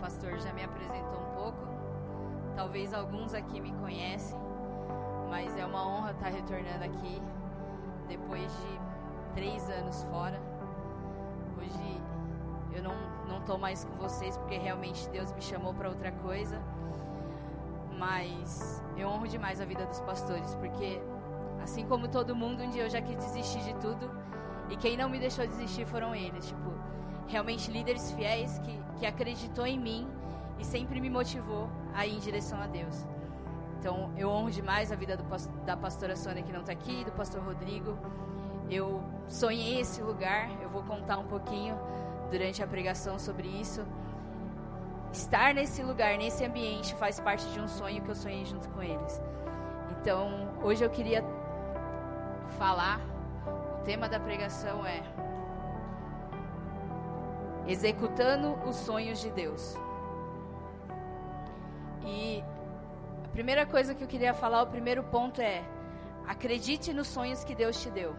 pastor já me apresentou um pouco. Talvez alguns aqui me conhecem, mas é uma honra estar retornando aqui depois de três anos fora. Hoje eu não não estou mais com vocês porque realmente Deus me chamou para outra coisa. Mas eu honro demais a vida dos pastores porque assim como todo mundo um dia eu já quis desistir de tudo e quem não me deixou desistir foram eles, tipo realmente líderes fiéis que, que acreditou em mim e sempre me motivou a ir em direção a Deus. Então, eu honro demais a vida do, da pastora Sônia que não está aqui, do pastor Rodrigo. Eu sonhei esse lugar, eu vou contar um pouquinho durante a pregação sobre isso. Estar nesse lugar, nesse ambiente, faz parte de um sonho que eu sonhei junto com eles. Então, hoje eu queria falar, o tema da pregação é executando os sonhos de Deus. E a primeira coisa que eu queria falar, o primeiro ponto é: acredite nos sonhos que Deus te deu.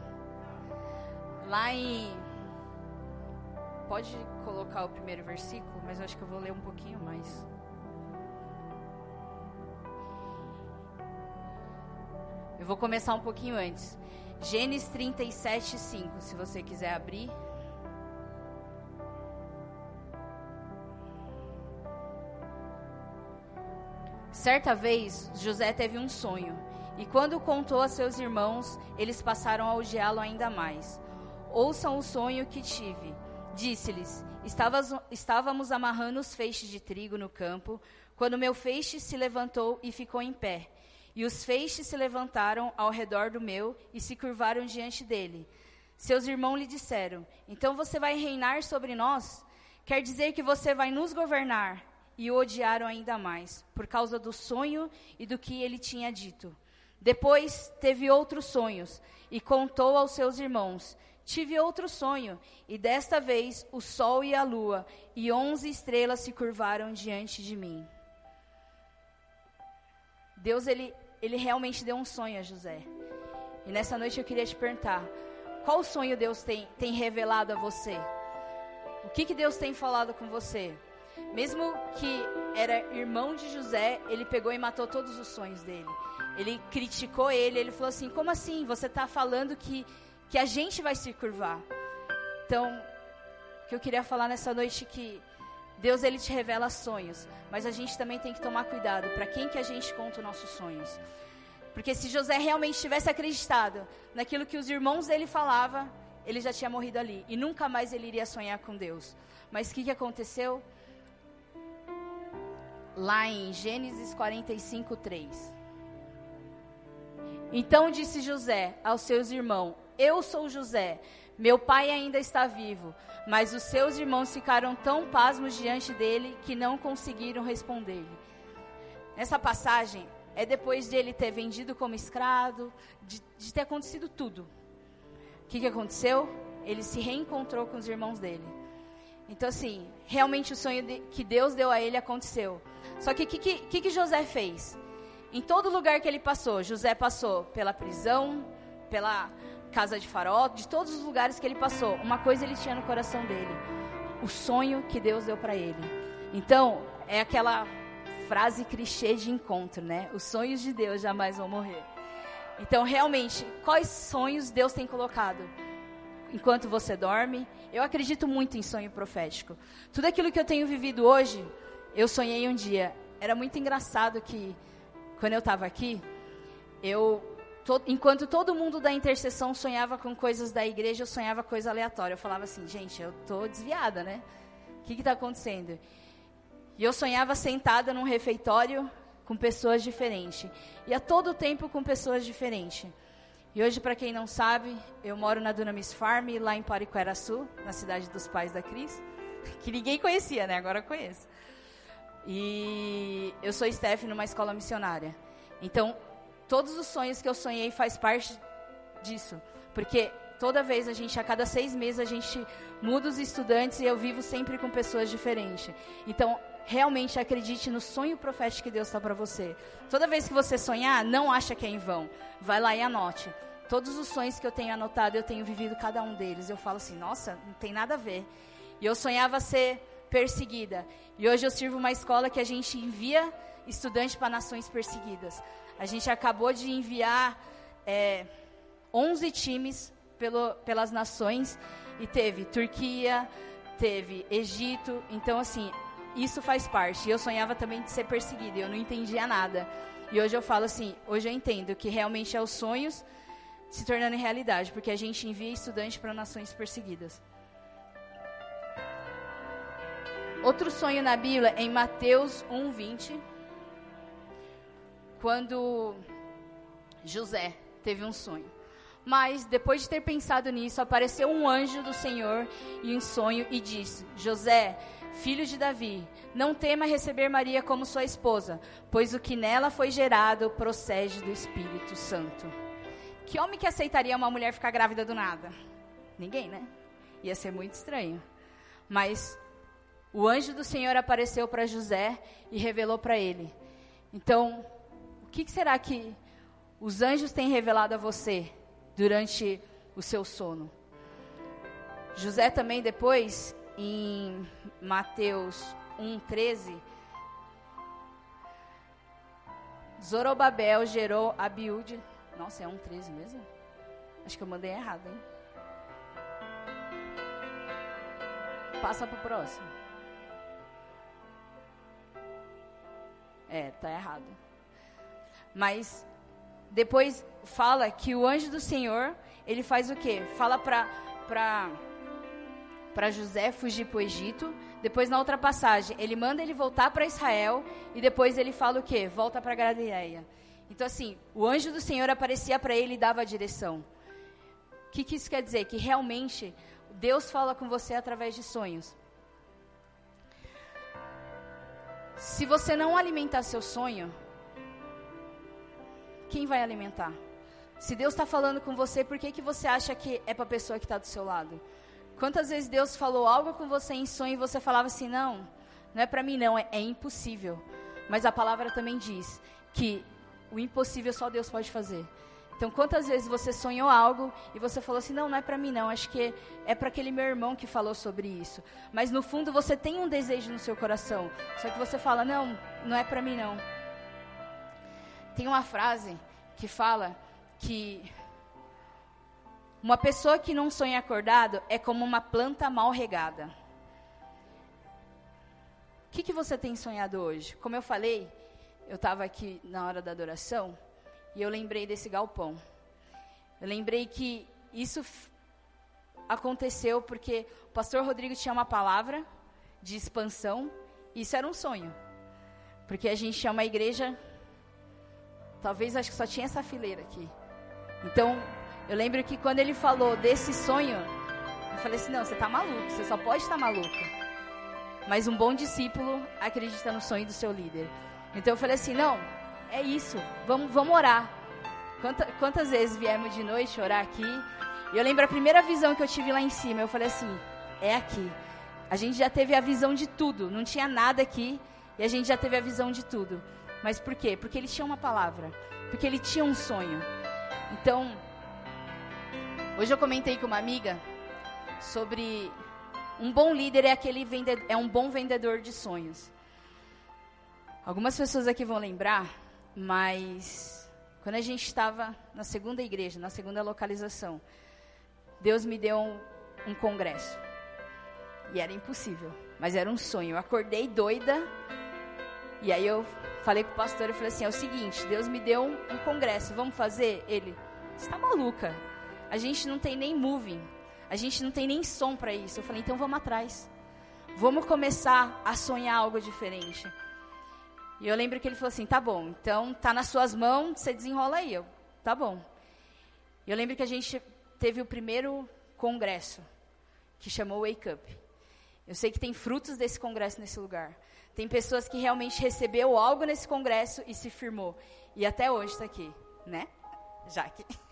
Lá em. Pode colocar o primeiro versículo, mas eu acho que eu vou ler um pouquinho mais. Eu vou começar um pouquinho antes. Gênesis 37, 5, se você quiser abrir. Certa vez, José teve um sonho, e quando contou a seus irmãos, eles passaram a odiá-lo ainda mais. Ouçam o sonho que tive. Disse-lhes: Estávamos amarrando os feixes de trigo no campo, quando meu feixe se levantou e ficou em pé. E os feixes se levantaram ao redor do meu e se curvaram diante dele. Seus irmãos lhe disseram: Então você vai reinar sobre nós? Quer dizer que você vai nos governar? E o odiaram ainda mais, por causa do sonho e do que ele tinha dito. Depois teve outros sonhos e contou aos seus irmãos: Tive outro sonho, e desta vez o sol e a lua e onze estrelas se curvaram diante de mim. Deus, ele, ele realmente deu um sonho a José. E nessa noite eu queria te perguntar: qual sonho Deus tem, tem revelado a você? O que, que Deus tem falado com você? Mesmo que era irmão de José, ele pegou e matou todos os sonhos dele. Ele criticou ele, ele falou assim: como assim? Você está falando que, que a gente vai se curvar? Então, o que eu queria falar nessa noite é que Deus ele te revela sonhos, mas a gente também tem que tomar cuidado para quem que a gente conta os nossos sonhos. Porque se José realmente tivesse acreditado naquilo que os irmãos dele falavam, ele já tinha morrido ali e nunca mais ele iria sonhar com Deus. Mas o que, que aconteceu? Lá em Gênesis 45, 3. Então disse José aos seus irmãos: Eu sou José, meu pai ainda está vivo. Mas os seus irmãos ficaram tão pasmos diante dele que não conseguiram responder-lhe. Nessa passagem, é depois de ele ter vendido como escravo, de, de ter acontecido tudo. O que, que aconteceu? Ele se reencontrou com os irmãos dele. Então, assim, realmente o sonho de, que Deus deu a ele aconteceu. Só que o que, que, que José fez? Em todo lugar que ele passou, José passou pela prisão, pela casa de farol, de todos os lugares que ele passou, uma coisa ele tinha no coração dele: o sonho que Deus deu para ele. Então, é aquela frase clichê de encontro, né? Os sonhos de Deus jamais vão morrer. Então, realmente, quais sonhos Deus tem colocado? Enquanto você dorme, eu acredito muito em sonho profético. Tudo aquilo que eu tenho vivido hoje, eu sonhei um dia. Era muito engraçado que, quando eu estava aqui, eu, to, enquanto todo mundo da intercessão sonhava com coisas da igreja, eu sonhava coisa aleatória. Eu falava assim, gente, eu tô desviada, né? O que está acontecendo? E eu sonhava sentada num refeitório com pessoas diferentes. E a todo tempo com pessoas diferentes. E hoje, para quem não sabe, eu moro na Dunamis Farm, lá em Pariqueraçu, na cidade dos pais da Cris. Que ninguém conhecia, né? Agora conheço. E eu sou staff numa escola missionária. Então, todos os sonhos que eu sonhei faz parte disso. Porque toda vez a gente, a cada seis meses, a gente muda os estudantes e eu vivo sempre com pessoas diferentes. Então, realmente acredite no sonho profético que Deus está para você. Toda vez que você sonhar, não acha que é em vão. Vai lá e anote. Todos os sonhos que eu tenho anotado, eu tenho vivido cada um deles. Eu falo assim, nossa, não tem nada a ver. E eu sonhava ser perseguida. E hoje eu sirvo uma escola que a gente envia estudantes para nações perseguidas. A gente acabou de enviar é, 11 times pelo, pelas nações e teve Turquia, teve Egito. Então, assim, isso faz parte. Eu sonhava também de ser perseguida, eu não entendia nada. E hoje eu falo assim, hoje eu entendo que realmente é os sonhos se tornando realidade, porque a gente envia estudantes para nações perseguidas. Outro sonho na Bíblia é em Mateus 1:20, quando José teve um sonho. Mas depois de ter pensado nisso, apareceu um anjo do Senhor em um sonho e disse: José, filho de Davi, não tema receber Maria como sua esposa, pois o que nela foi gerado procede do Espírito Santo. Que homem que aceitaria uma mulher ficar grávida do nada? Ninguém, né? Ia ser muito estranho. Mas o anjo do Senhor apareceu para José e revelou para ele. Então, o que será que os anjos têm revelado a você durante o seu sono? José também depois em Mateus 1,13, Zorobabel gerou Abiúde. Nossa, é 1,13 mesmo? Acho que eu mandei errado, hein? Passa para o próximo. É, tá errado. Mas depois fala que o anjo do Senhor, ele faz o quê? Fala para para José fugir para o Egito. Depois, na outra passagem, ele manda ele voltar para Israel. E depois ele fala o quê? Volta para Galileia. Então, assim, o anjo do Senhor aparecia para ele e dava a direção. O que, que isso quer dizer? Que realmente Deus fala com você através de sonhos. Se você não alimentar seu sonho, quem vai alimentar? Se Deus está falando com você, por que, que você acha que é para a pessoa que está do seu lado? Quantas vezes Deus falou algo com você em sonho e você falava assim: não, não é para mim, não, é, é impossível. Mas a palavra também diz que o impossível só Deus pode fazer. Então, quantas vezes você sonhou algo e você falou assim: não, não é para mim, não, acho que é para aquele meu irmão que falou sobre isso. Mas no fundo você tem um desejo no seu coração, só que você fala: não, não é para mim, não. Tem uma frase que fala que uma pessoa que não sonha acordado é como uma planta mal regada. O que, que você tem sonhado hoje? Como eu falei, eu estava aqui na hora da adoração e eu lembrei desse galpão. Eu lembrei que isso aconteceu porque o pastor Rodrigo tinha uma palavra de expansão. E isso era um sonho. Porque a gente é uma igreja. Talvez acho que só tinha essa fileira aqui. Então, eu lembro que quando ele falou desse sonho, eu falei assim: não, você está maluco, você só pode estar maluco. Mas um bom discípulo acredita no sonho do seu líder. Então eu falei assim: não, é isso, vamos, vamos orar. Quantas, quantas vezes viemos de noite orar aqui? E eu lembro a primeira visão que eu tive lá em cima, eu falei assim: é aqui. A gente já teve a visão de tudo, não tinha nada aqui, e a gente já teve a visão de tudo. Mas por quê? Porque ele tinha uma palavra, porque ele tinha um sonho. Então, Hoje eu comentei com uma amiga sobre um bom líder é aquele vendedor, é um bom vendedor de sonhos. Algumas pessoas aqui vão lembrar, mas quando a gente estava na segunda igreja, na segunda localização, Deus me deu um, um congresso. E era impossível, mas era um sonho. Eu acordei doida. E aí eu falei com o pastor e falei assim: é o seguinte, Deus me deu um, um congresso, vamos fazer? Ele, está maluca? A gente não tem nem moving. A gente não tem nem som para isso. Eu falei, então vamos atrás. Vamos começar a sonhar algo diferente. E eu lembro que ele falou assim: tá bom, então tá nas suas mãos, você desenrola aí. Eu, tá bom. Eu lembro que a gente teve o primeiro congresso, que chamou Wake Up. Eu sei que tem frutos desse congresso nesse lugar. Tem pessoas que realmente recebeu algo nesse congresso e se firmou. E até hoje está aqui, né? Jaque.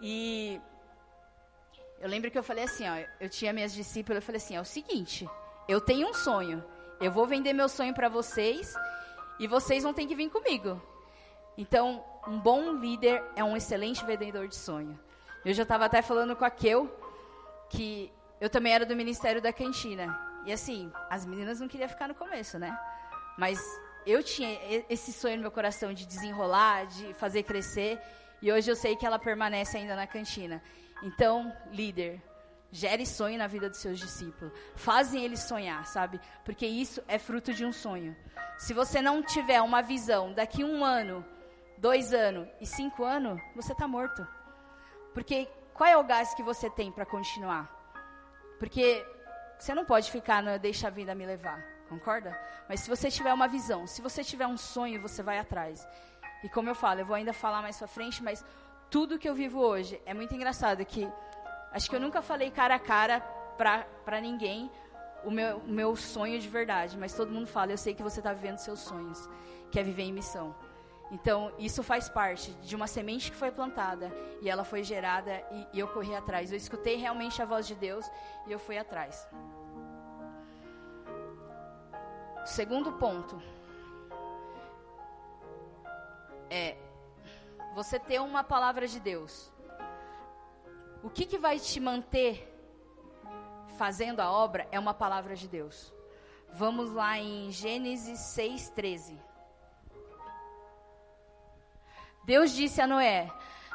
E eu lembro que eu falei assim, ó, eu tinha minhas discípulas, eu falei assim, é o seguinte, eu tenho um sonho, eu vou vender meu sonho para vocês e vocês vão ter que vir comigo. Então, um bom líder é um excelente vendedor de sonho. Eu já estava até falando com a Kel que eu também era do Ministério da Cantina. E assim, as meninas não queriam ficar no começo, né? Mas eu tinha esse sonho no meu coração de desenrolar, de fazer crescer. E hoje eu sei que ela permanece ainda na cantina. Então, líder, gere sonho na vida dos seus discípulos. Fazem eles sonhar, sabe? Porque isso é fruto de um sonho. Se você não tiver uma visão daqui um ano, dois anos e cinco anos, você está morto. Porque qual é o gás que você tem para continuar? Porque você não pode ficar no deixa a vida me levar, concorda? Mas se você tiver uma visão, se você tiver um sonho, você vai atrás. E como eu falo, eu vou ainda falar mais pra frente, mas tudo que eu vivo hoje é muito engraçado que acho que eu nunca falei cara a cara pra, pra ninguém o meu, o meu sonho de verdade, mas todo mundo fala, eu sei que você está vivendo seus sonhos, que é viver em missão. Então, isso faz parte de uma semente que foi plantada e ela foi gerada e, e eu corri atrás. Eu escutei realmente a voz de Deus e eu fui atrás. Segundo ponto é você ter uma palavra de Deus. O que, que vai te manter fazendo a obra é uma palavra de Deus. Vamos lá em Gênesis 6,13. Deus disse a Noé: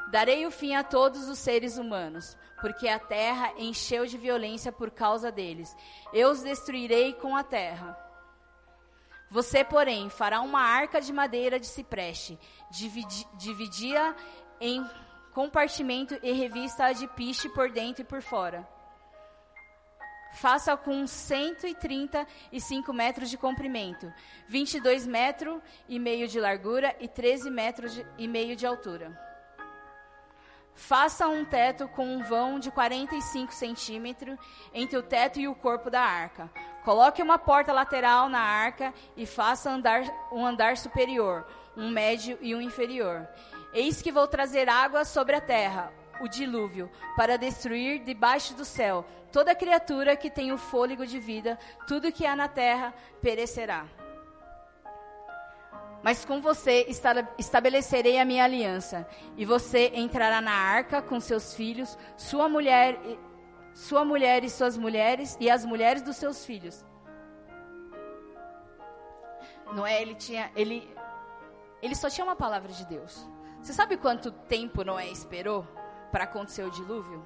Darei o fim a todos os seres humanos, porque a terra encheu de violência por causa deles. Eu os destruirei com a terra. Você, porém, fará uma arca de madeira de cipreste, dividi dividia em compartimento e revista de piche por dentro e por fora. Faça com 135 metros de comprimento, 22 metros e meio de largura e 13 metros e meio de altura. Faça um teto com um vão de 45 centímetros entre o teto e o corpo da arca. Coloque uma porta lateral na arca e faça andar, um andar superior, um médio e um inferior. Eis que vou trazer água sobre a terra, o dilúvio, para destruir debaixo do céu toda criatura que tem o fôlego de vida, tudo que há na terra perecerá. Mas com você estabelecerei a minha aliança, e você entrará na arca com seus filhos, sua mulher, sua mulher e suas mulheres, e as mulheres dos seus filhos. Noé, ele tinha, ele, ele só tinha uma palavra de Deus. Você sabe quanto tempo Noé esperou para acontecer o dilúvio?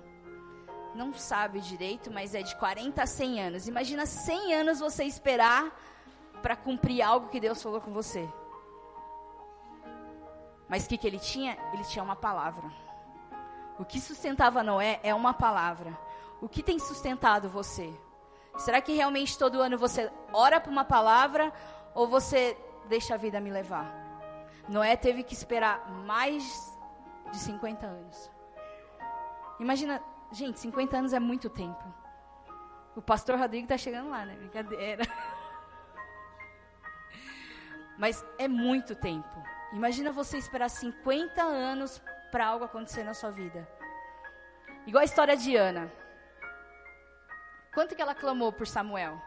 Não sabe direito, mas é de 40 a 100 anos. Imagina 100 anos você esperar para cumprir algo que Deus falou com você. Mas o que, que ele tinha? Ele tinha uma palavra. O que sustentava Noé é uma palavra. O que tem sustentado você? Será que realmente todo ano você ora por uma palavra ou você deixa a vida me levar? Noé teve que esperar mais de 50 anos. Imagina, gente, 50 anos é muito tempo. O pastor Rodrigo está chegando lá, né? Brincadeira. Mas é muito tempo. Imagina você esperar 50 anos para algo acontecer na sua vida. Igual a história de Ana. Quanto que ela clamou por Samuel?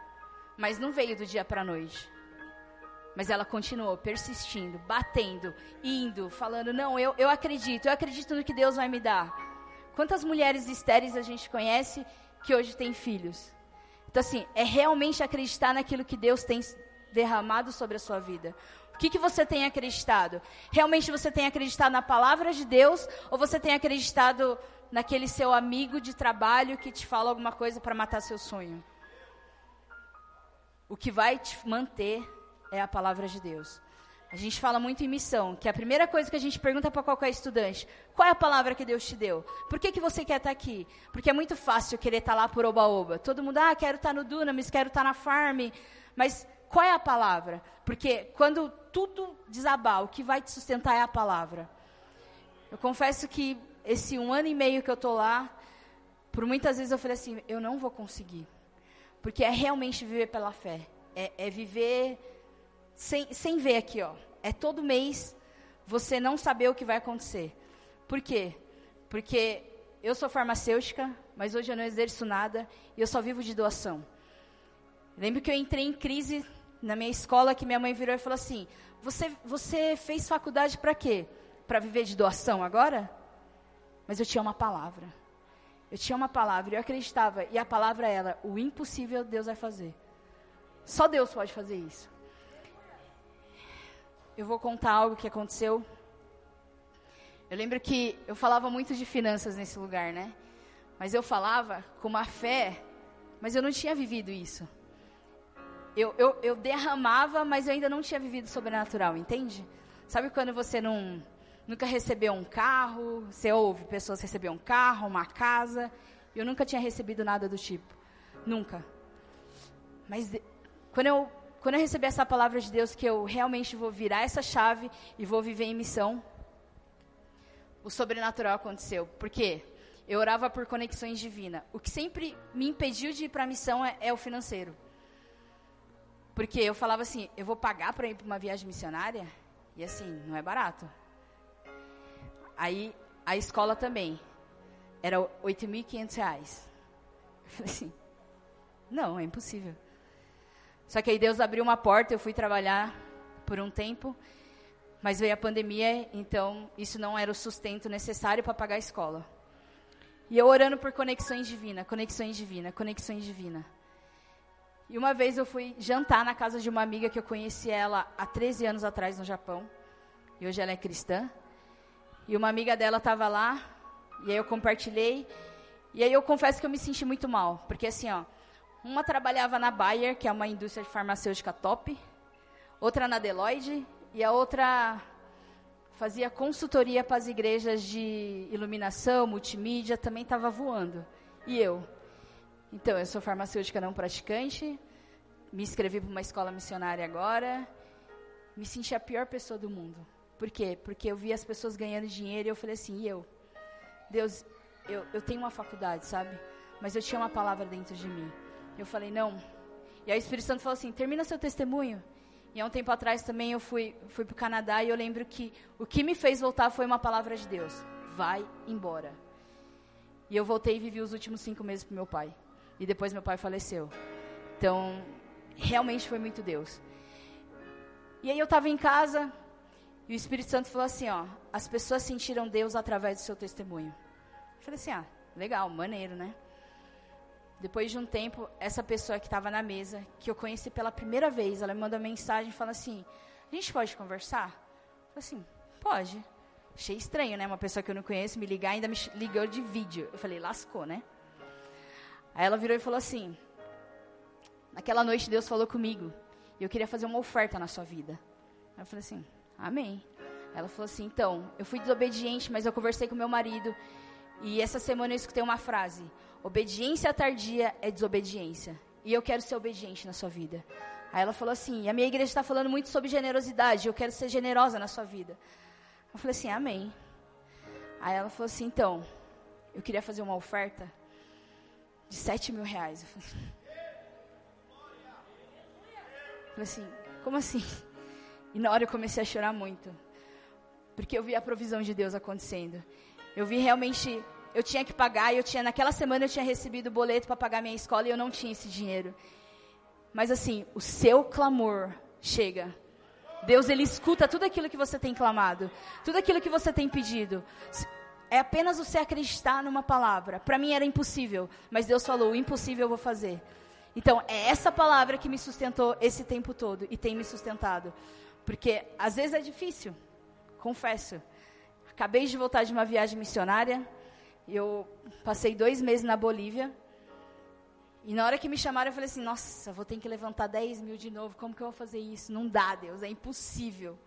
Mas não veio do dia para a noite. Mas ela continuou persistindo, batendo, indo, falando: Não, eu, eu acredito, eu acredito no que Deus vai me dar. Quantas mulheres estéreis a gente conhece que hoje têm filhos? Então, assim, é realmente acreditar naquilo que Deus tem derramado sobre a sua vida que, que você tem acreditado? Realmente você tem acreditado na palavra de Deus ou você tem acreditado naquele seu amigo de trabalho que te fala alguma coisa para matar seu sonho? O que vai te manter é a palavra de Deus. A gente fala muito em missão, que a primeira coisa que a gente pergunta para qualquer estudante, qual é a palavra que Deus te deu? Por que, que você quer estar tá aqui? Porque é muito fácil querer estar tá lá por oba-oba. Todo mundo, ah, quero estar tá no Dunamis, quero estar na Farm. Mas qual é a palavra? Porque quando tudo desabar, o que vai te sustentar é a palavra. Eu confesso que esse um ano e meio que eu estou lá, por muitas vezes eu falei assim, eu não vou conseguir. Porque é realmente viver pela fé. É, é viver sem, sem ver aqui, ó. É todo mês você não saber o que vai acontecer. Por quê? Porque eu sou farmacêutica, mas hoje eu não exerço nada e eu só vivo de doação. Lembro que eu entrei em crise na minha escola que minha mãe virou e falou assim: Você, você fez faculdade para quê? Para viver de doação agora? Mas eu tinha uma palavra. Eu tinha uma palavra, eu acreditava, e a palavra era: o impossível Deus vai fazer. Só Deus pode fazer isso. Eu vou contar algo que aconteceu. Eu lembro que eu falava muito de finanças nesse lugar, né? Mas eu falava com uma fé, mas eu não tinha vivido isso. Eu, eu, eu derramava, mas eu ainda não tinha vivido sobrenatural, entende? Sabe quando você não nunca recebeu um carro, você ouve pessoas receber um carro, uma casa. Eu nunca tinha recebido nada do tipo. Nunca. Mas quando eu quando eu recebi essa palavra de Deus que eu realmente vou virar essa chave e vou viver em missão, o sobrenatural aconteceu. Por quê? Eu orava por conexões divinas. O que sempre me impediu de ir para a missão é, é o financeiro. Porque eu falava assim, eu vou pagar para ir para uma viagem missionária? E assim, não é barato. Aí, a escola também. Era R$ 8.500. Eu falei assim, não, é impossível. Só que aí Deus abriu uma porta, eu fui trabalhar por um tempo, mas veio a pandemia, então isso não era o sustento necessário para pagar a escola. E eu orando por conexões divinas, conexões divinas, conexões divinas. E uma vez eu fui jantar na casa de uma amiga que eu conheci ela há 13 anos atrás no Japão. E hoje ela é cristã. E uma amiga dela estava lá. E aí eu compartilhei. E aí eu confesso que eu me senti muito mal. Porque assim, ó. Uma trabalhava na Bayer, que é uma indústria de farmacêutica top. Outra na Deloitte. E a outra fazia consultoria para as igrejas de iluminação, multimídia. Também estava voando. E eu? Então, eu sou farmacêutica não praticante, me inscrevi para uma escola missionária agora, me senti a pior pessoa do mundo. Por quê? Porque eu vi as pessoas ganhando dinheiro e eu falei assim, e eu? Deus, eu, eu tenho uma faculdade, sabe? Mas eu tinha uma palavra dentro de mim. Eu falei, não. E aí o Espírito Santo falou assim, termina seu testemunho. E há um tempo atrás também eu fui, fui para o Canadá e eu lembro que o que me fez voltar foi uma palavra de Deus. Vai embora. E eu voltei e vivi os últimos cinco meses para meu pai. E depois meu pai faleceu. Então, realmente foi muito Deus. E aí eu estava em casa e o Espírito Santo falou assim, ó, as pessoas sentiram Deus através do seu testemunho. Eu falei assim, ah, legal, maneiro, né? Depois de um tempo, essa pessoa que estava na mesa, que eu conheci pela primeira vez, ela me mandou mensagem falando assim, a gente pode conversar? Eu falei assim, pode. Achei estranho, né? Uma pessoa que eu não conheço me ligar ainda me ligou de vídeo. Eu falei, lascou, né? Aí ela virou e falou assim: Naquela noite Deus falou comigo e eu queria fazer uma oferta na sua vida. Aí eu falei assim: Amém. Ela falou assim: Então, eu fui desobediente, mas eu conversei com meu marido e essa semana eu escutei uma frase: Obediência tardia é desobediência. E eu quero ser obediente na sua vida. Aí ela falou assim: A minha igreja está falando muito sobre generosidade. Eu quero ser generosa na sua vida. Eu falei assim: Amém. Aí ela falou assim: Então, eu queria fazer uma oferta de 7 mil reais. Eu falei assim, como assim? E na hora eu comecei a chorar muito. Porque eu vi a provisão de Deus acontecendo. Eu vi realmente, eu tinha que pagar, eu tinha, naquela semana eu tinha recebido o boleto para pagar minha escola e eu não tinha esse dinheiro. Mas assim, o seu clamor chega. Deus, Ele escuta tudo aquilo que você tem clamado, tudo aquilo que você tem pedido. É apenas você acreditar numa palavra. Para mim era impossível, mas Deus falou: o impossível eu vou fazer. Então, é essa palavra que me sustentou esse tempo todo e tem me sustentado. Porque às vezes é difícil, confesso. Acabei de voltar de uma viagem missionária. Eu passei dois meses na Bolívia. E na hora que me chamaram, eu falei assim: Nossa, vou ter que levantar 10 mil de novo. Como que eu vou fazer isso? Não dá, Deus, é impossível.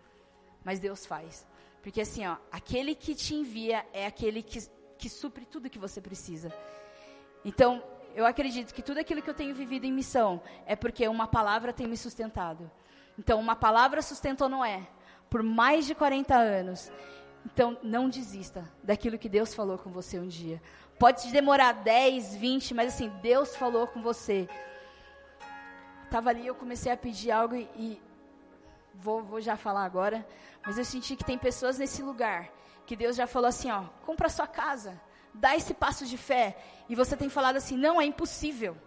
Mas Deus faz. Porque assim, ó, aquele que te envia é aquele que, que supre tudo que você precisa. Então, eu acredito que tudo aquilo que eu tenho vivido em missão é porque uma palavra tem me sustentado. Então, uma palavra sustentou Noé por mais de 40 anos. Então, não desista daquilo que Deus falou com você um dia. Pode demorar 10, 20, mas assim, Deus falou com você. Estava ali, eu comecei a pedir algo e, e vou, vou já falar agora. Mas eu senti que tem pessoas nesse lugar que Deus já falou assim, ó, compra sua casa, dá esse passo de fé. E você tem falado assim, não, é impossível.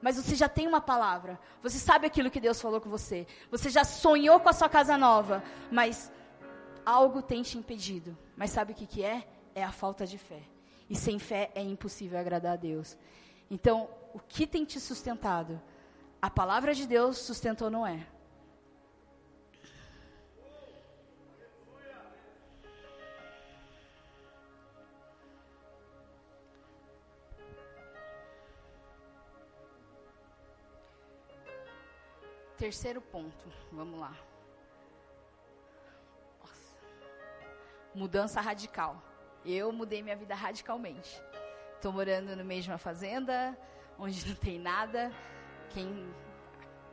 Mas você já tem uma palavra. Você sabe aquilo que Deus falou com você. Você já sonhou com a sua casa nova. Mas algo tem te impedido. Mas sabe o que, que é? É a falta de fé. E sem fé é impossível agradar a Deus. Então, o que tem te sustentado? A palavra de Deus sustentou Noé. Terceiro ponto, vamos lá. Nossa. Mudança radical. Eu mudei minha vida radicalmente. Estou morando no uma fazenda, onde não tem nada. Quem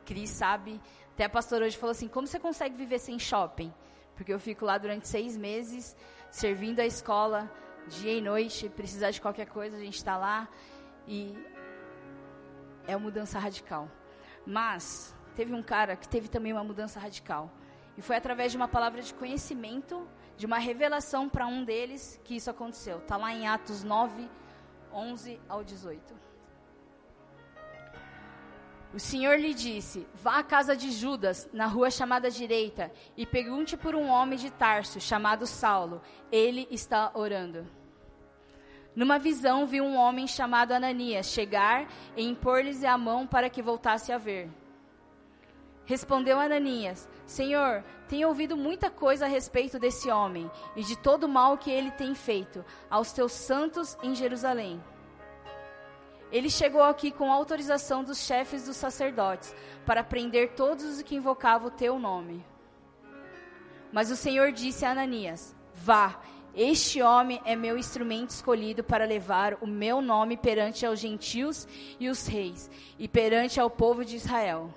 Cris sabe. Até a pastora hoje falou assim: como você consegue viver sem shopping? Porque eu fico lá durante seis meses, servindo a escola, dia e noite. Precisar de qualquer coisa, a gente está lá. E é uma mudança radical. Mas teve um cara que teve também uma mudança radical. E foi através de uma palavra de conhecimento, de uma revelação para um deles que isso aconteceu. Está lá em Atos 9, 11 ao 18. O Senhor lhe disse: Vá à casa de Judas, na rua chamada direita, e pergunte por um homem de Tarso, chamado Saulo. Ele está orando. Numa visão, viu um homem chamado Ananias chegar e impor-lhes a mão para que voltasse a ver. Respondeu Ananias: Senhor, tenho ouvido muita coisa a respeito desse homem e de todo o mal que ele tem feito aos teus santos em Jerusalém. Ele chegou aqui com autorização dos chefes dos sacerdotes para prender todos os que invocavam o teu nome. Mas o Senhor disse a Ananias: Vá, este homem é meu instrumento escolhido para levar o meu nome perante aos gentios e os reis, e perante ao povo de Israel.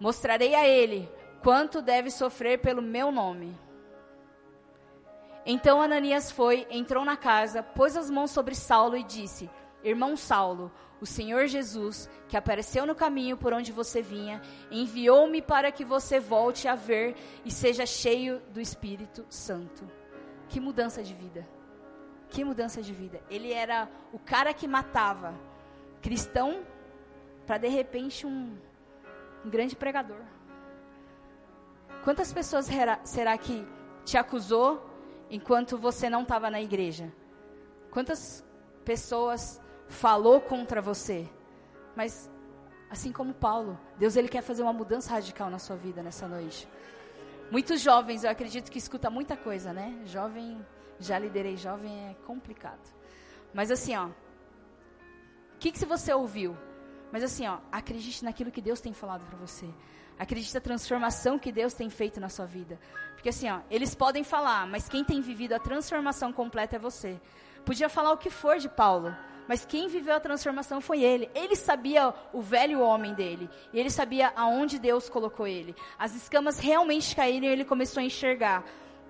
Mostrarei a ele quanto deve sofrer pelo meu nome. Então Ananias foi, entrou na casa, pôs as mãos sobre Saulo e disse: Irmão Saulo, o Senhor Jesus, que apareceu no caminho por onde você vinha, enviou-me para que você volte a ver e seja cheio do Espírito Santo. Que mudança de vida! Que mudança de vida! Ele era o cara que matava, cristão, para de repente um um grande pregador. Quantas pessoas será que te acusou enquanto você não estava na igreja? Quantas pessoas falou contra você? Mas assim como Paulo, Deus ele quer fazer uma mudança radical na sua vida nessa noite. Muitos jovens, eu acredito que escuta muita coisa, né? Jovem, já liderei jovem é complicado. Mas assim, ó, o que, que você ouviu? Mas assim, ó, acredite naquilo que Deus tem falado para você. Acredite na transformação que Deus tem feito na sua vida. Porque assim, ó, eles podem falar, mas quem tem vivido a transformação completa é você. Podia falar o que for de Paulo, mas quem viveu a transformação foi ele. Ele sabia o velho homem dele. E ele sabia aonde Deus colocou ele. As escamas realmente caíram e ele começou a enxergar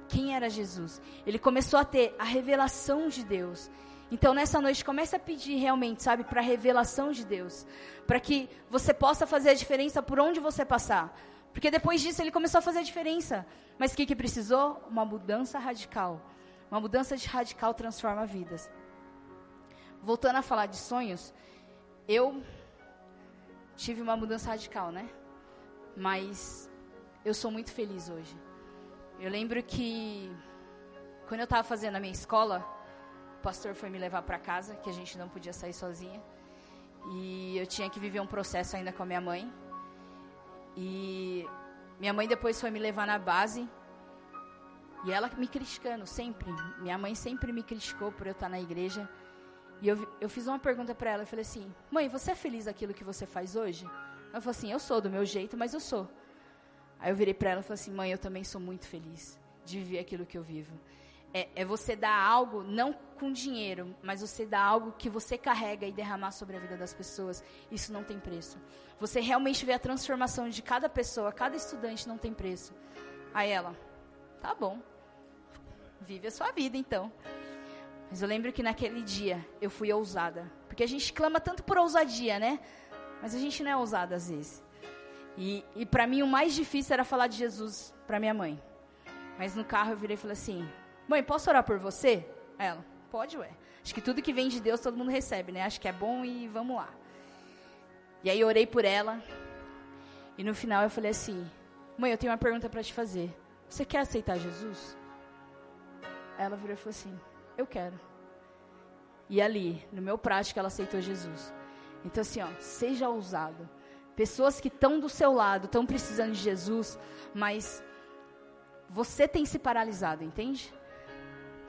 quem era Jesus. Ele começou a ter a revelação de Deus. Então, nessa noite, comece a pedir realmente, sabe, para a revelação de Deus. Para que você possa fazer a diferença por onde você passar. Porque depois disso ele começou a fazer a diferença. Mas o que, que precisou? Uma mudança radical. Uma mudança de radical transforma vidas. Voltando a falar de sonhos, eu tive uma mudança radical, né? Mas eu sou muito feliz hoje. Eu lembro que quando eu estava fazendo a minha escola, o pastor foi me levar para casa, que a gente não podia sair sozinha. E eu tinha que viver um processo ainda com a minha mãe. E minha mãe depois foi me levar na base. E ela me criticando sempre. Minha mãe sempre me criticou por eu estar na igreja. E eu, eu fiz uma pergunta para ela. Eu falei assim: Mãe, você é feliz aquilo que você faz hoje? Ela falou assim: Eu sou do meu jeito, mas eu sou. Aí eu virei para ela e falei assim: Mãe, eu também sou muito feliz de viver aquilo que eu vivo. É, é, você dar algo, não com dinheiro, mas você dar algo que você carrega e derramar sobre a vida das pessoas. Isso não tem preço. Você realmente vê a transformação de cada pessoa, cada estudante não tem preço. Aí ela, tá bom, vive a sua vida então. Mas eu lembro que naquele dia eu fui ousada. Porque a gente clama tanto por ousadia, né? Mas a gente não é ousada às vezes. E, e para mim o mais difícil era falar de Jesus para minha mãe. Mas no carro eu virei e falei assim: Mãe, posso orar por você? Ela, pode, ué. Acho que tudo que vem de Deus todo mundo recebe, né? Acho que é bom e vamos lá. E aí orei por ela. E no final eu falei assim: Mãe, eu tenho uma pergunta para te fazer. Você quer aceitar Jesus? Ela virou e falou assim: eu quero. E ali, no meu prático, ela aceitou Jesus. Então, assim, ó, seja ousado. Pessoas que estão do seu lado, estão precisando de Jesus, mas você tem se paralisado, entende?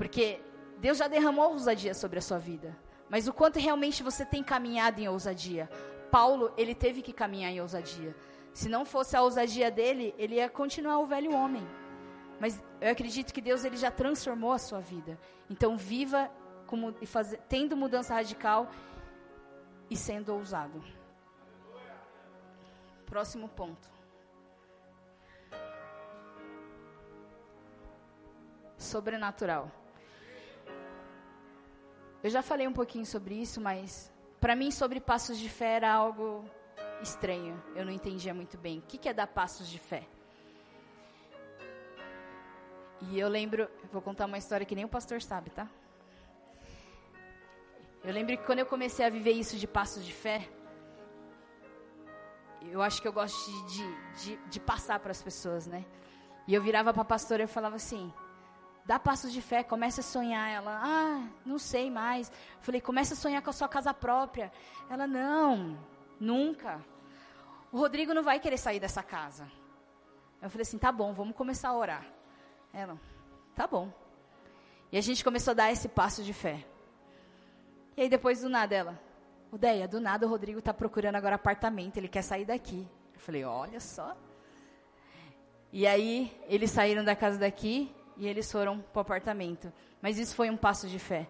Porque Deus já derramou ousadia sobre a sua vida. Mas o quanto realmente você tem caminhado em ousadia? Paulo, ele teve que caminhar em ousadia. Se não fosse a ousadia dele, ele ia continuar o velho homem. Mas eu acredito que Deus ele já transformou a sua vida. Então viva como, faz, tendo mudança radical e sendo ousado. Próximo ponto. Sobrenatural. Eu já falei um pouquinho sobre isso, mas para mim sobre passos de fé era algo estranho. Eu não entendia muito bem. O que, é dar passos de fé? E eu lembro, vou contar uma história que nem o pastor sabe, tá? Eu lembro que quando eu comecei a viver isso de passos de fé, eu acho que eu gosto de, de, de passar para as pessoas, né? E eu virava para a pastora e falava assim: dá passos de fé, comece a sonhar. Ela, ah, não sei mais. Falei, comece a sonhar com a sua casa própria. Ela, não, nunca. O Rodrigo não vai querer sair dessa casa. Eu falei assim, tá bom, vamos começar a orar. Ela, tá bom. E a gente começou a dar esse passo de fé. E aí depois do nada ela, Odeia, do nada o Rodrigo está procurando agora apartamento, ele quer sair daqui. Eu falei, olha só. E aí eles saíram da casa daqui e eles foram para o apartamento. Mas isso foi um passo de fé.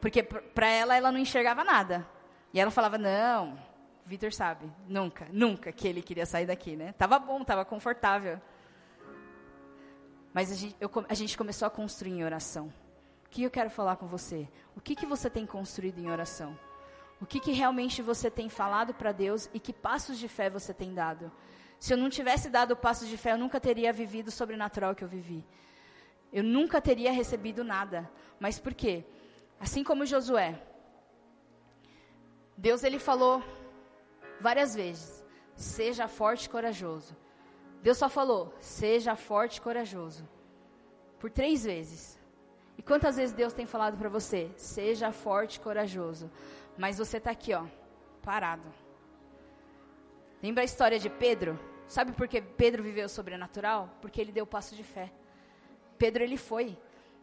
Porque para ela, ela não enxergava nada. E ela falava, não, Vitor sabe, nunca, nunca que ele queria sair daqui, né? Tava bom, tava confortável. Mas a gente, eu, a gente começou a construir em oração que eu quero falar com você? O que, que você tem construído em oração? O que, que realmente você tem falado para Deus e que passos de fé você tem dado? Se eu não tivesse dado passos de fé, eu nunca teria vivido o sobrenatural que eu vivi. Eu nunca teria recebido nada. Mas por quê? Assim como Josué, Deus ele falou várias vezes: seja forte e corajoso. Deus só falou: seja forte e corajoso. Por três vezes. E quantas vezes Deus tem falado para você? Seja forte e corajoso. Mas você está aqui, ó, parado. Lembra a história de Pedro? Sabe por que Pedro viveu o sobrenatural? Porque ele deu passo de fé. Pedro, ele foi.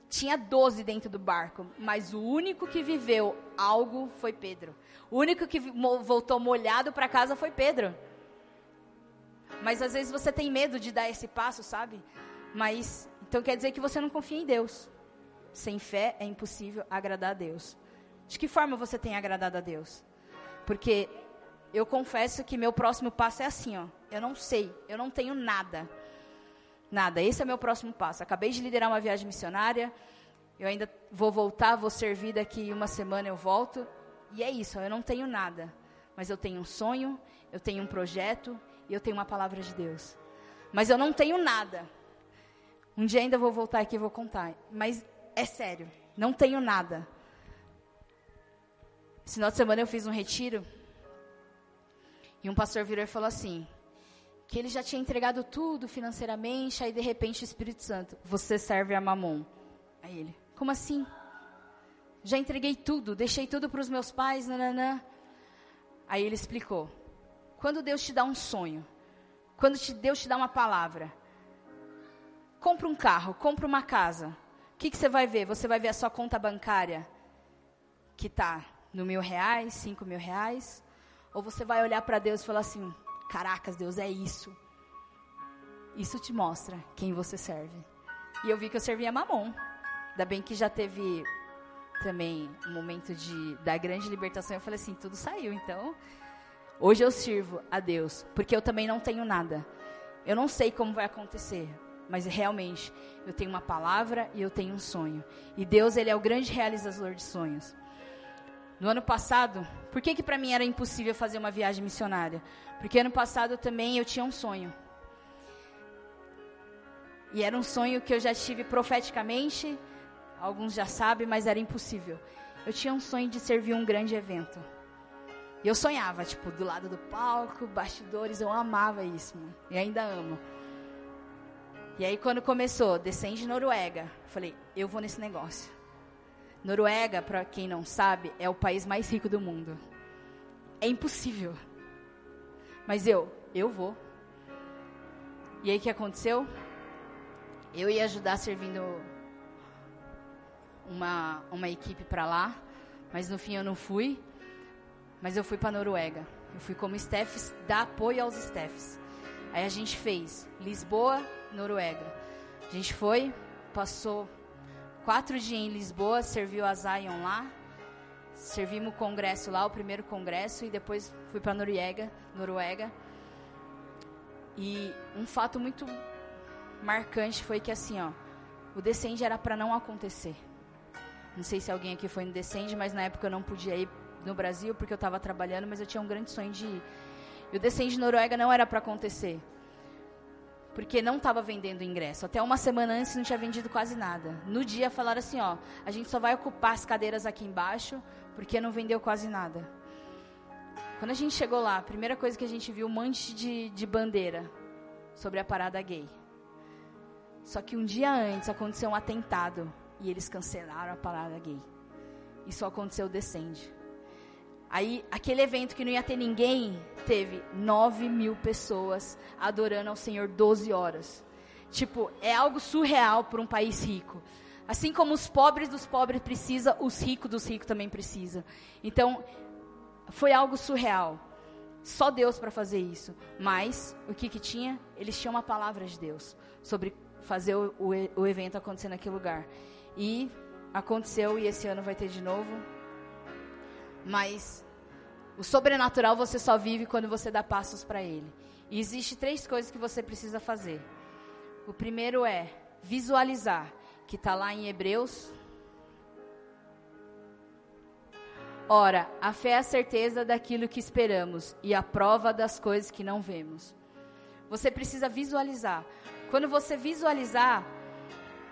Tinha doze dentro do barco, mas o único que viveu algo foi Pedro. O único que voltou molhado para casa foi Pedro. Mas às vezes você tem medo de dar esse passo, sabe? Mas então quer dizer que você não confia em Deus. Sem fé é impossível agradar a Deus. De que forma você tem agradado a Deus? Porque eu confesso que meu próximo passo é assim, ó. Eu não sei, eu não tenho nada. Nada. Esse é meu próximo passo. Acabei de liderar uma viagem missionária. Eu ainda vou voltar, vou servir daqui uma semana eu volto. E é isso, eu não tenho nada. Mas eu tenho um sonho, eu tenho um projeto e eu tenho uma palavra de Deus. Mas eu não tenho nada. Um dia ainda vou voltar aqui e vou contar. Mas é sério, não tenho nada. Esse final de semana eu fiz um retiro. E um pastor virou e falou assim: que ele já tinha entregado tudo financeiramente, aí de repente o Espírito Santo, você serve a mamon. Aí ele, como assim? Já entreguei tudo, deixei tudo para os meus pais, nananã. Aí ele explicou: quando Deus te dá um sonho, quando te, Deus te dá uma palavra, compra um carro, compra uma casa que, que você vai ver? Você vai ver a sua conta bancária, que está no mil reais, cinco mil reais? Ou você vai olhar para Deus e falar assim: Caracas, Deus, é isso. Isso te mostra quem você serve. E eu vi que eu servia mamon. Ainda bem que já teve também um momento de, da grande libertação. Eu falei assim: tudo saiu. Então, hoje eu sirvo a Deus, porque eu também não tenho nada. Eu não sei como vai acontecer, mas realmente eu tenho uma palavra e eu tenho um sonho. E Deus, ele é o grande realizador de sonhos. No ano passado, por que que para mim era impossível fazer uma viagem missionária? Porque ano passado também eu tinha um sonho. E era um sonho que eu já tive profeticamente, alguns já sabem, mas era impossível. Eu tinha um sonho de servir um grande evento. E eu sonhava, tipo, do lado do palco, bastidores, eu amava isso, mano. E ainda amo. E aí quando começou, descende Noruega, falei, eu vou nesse negócio. Noruega, para quem não sabe, é o país mais rico do mundo. É impossível. Mas eu, eu vou. E aí o que aconteceu? Eu ia ajudar servindo uma, uma equipe para lá, mas no fim eu não fui. Mas eu fui para Noruega. Eu fui como staff, dar apoio aos staffs. Aí a gente fez Lisboa, Noruega. A gente foi, passou quatro dias em Lisboa, serviu a Zion lá, servimos o congresso lá, o primeiro congresso, e depois fui para Noruega, Noruega. E um fato muito marcante foi que assim, ó, o Descende era para não acontecer. Não sei se alguém aqui foi no Descende, mas na época eu não podia ir no Brasil porque eu estava trabalhando, mas eu tinha um grande sonho de ir. E o Descende Noruega não era para acontecer porque não estava vendendo ingresso. Até uma semana antes não tinha vendido quase nada. No dia falaram assim, ó, a gente só vai ocupar as cadeiras aqui embaixo, porque não vendeu quase nada. Quando a gente chegou lá, a primeira coisa que a gente viu, um monte de, de bandeira sobre a parada gay. Só que um dia antes aconteceu um atentado e eles cancelaram a parada gay. Isso aconteceu descende. Aí, aquele evento que não ia ter ninguém, teve 9 mil pessoas adorando ao Senhor 12 horas. Tipo, é algo surreal para um país rico. Assim como os pobres dos pobres precisam, os ricos dos ricos também precisam. Então, foi algo surreal. Só Deus para fazer isso. Mas, o que que tinha? Eles tinham uma palavra de Deus sobre fazer o, o, o evento acontecer naquele lugar. E aconteceu, e esse ano vai ter de novo. Mas o sobrenatural você só vive quando você dá passos para ele. E existe três coisas que você precisa fazer. O primeiro é visualizar, que está lá em Hebreus. Ora, a fé é a certeza daquilo que esperamos e a prova das coisas que não vemos. Você precisa visualizar. Quando você visualizar,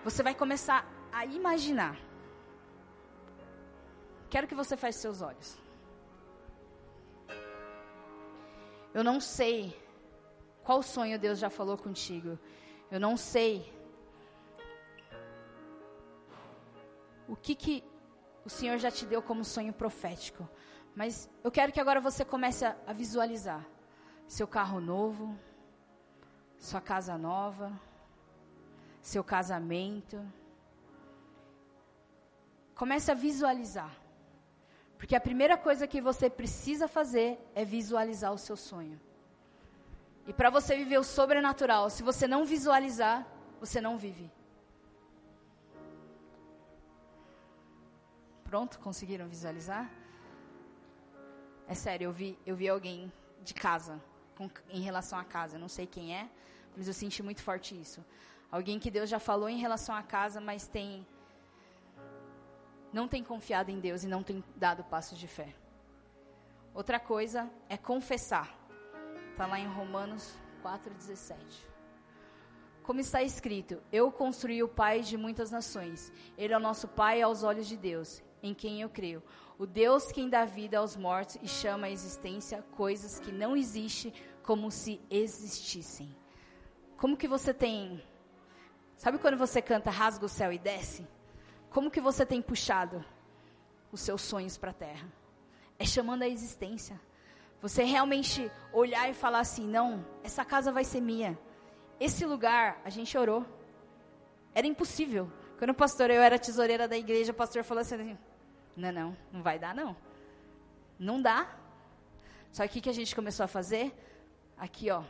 você vai começar a imaginar. Quero que você feche seus olhos. Eu não sei qual sonho Deus já falou contigo. Eu não sei o que, que o Senhor já te deu como sonho profético. Mas eu quero que agora você comece a, a visualizar seu carro novo, sua casa nova, seu casamento. Comece a visualizar. Porque a primeira coisa que você precisa fazer é visualizar o seu sonho. E para você viver o sobrenatural, se você não visualizar, você não vive. Pronto? Conseguiram visualizar? É sério, eu vi, eu vi alguém de casa, com, em relação à casa. não sei quem é, mas eu senti muito forte isso. Alguém que Deus já falou em relação à casa, mas tem não tem confiado em Deus e não tem dado passos de fé. Outra coisa é confessar. Está lá em Romanos 4,17. Como está escrito: Eu construí o Pai de muitas nações. Ele é o nosso Pai aos olhos de Deus, em quem eu creio. O Deus quem dá vida aos mortos e chama à existência coisas que não existem como se existissem. Como que você tem. Sabe quando você canta Rasga o céu e desce? Como que você tem puxado os seus sonhos para a terra? É chamando a existência. Você realmente olhar e falar assim: não, essa casa vai ser minha. Esse lugar, a gente orou. Era impossível. Quando o pastor, eu era tesoureira da igreja, o pastor falou assim: não, não, não vai dar não. Não dá. Só que o que a gente começou a fazer? Aqui, ó.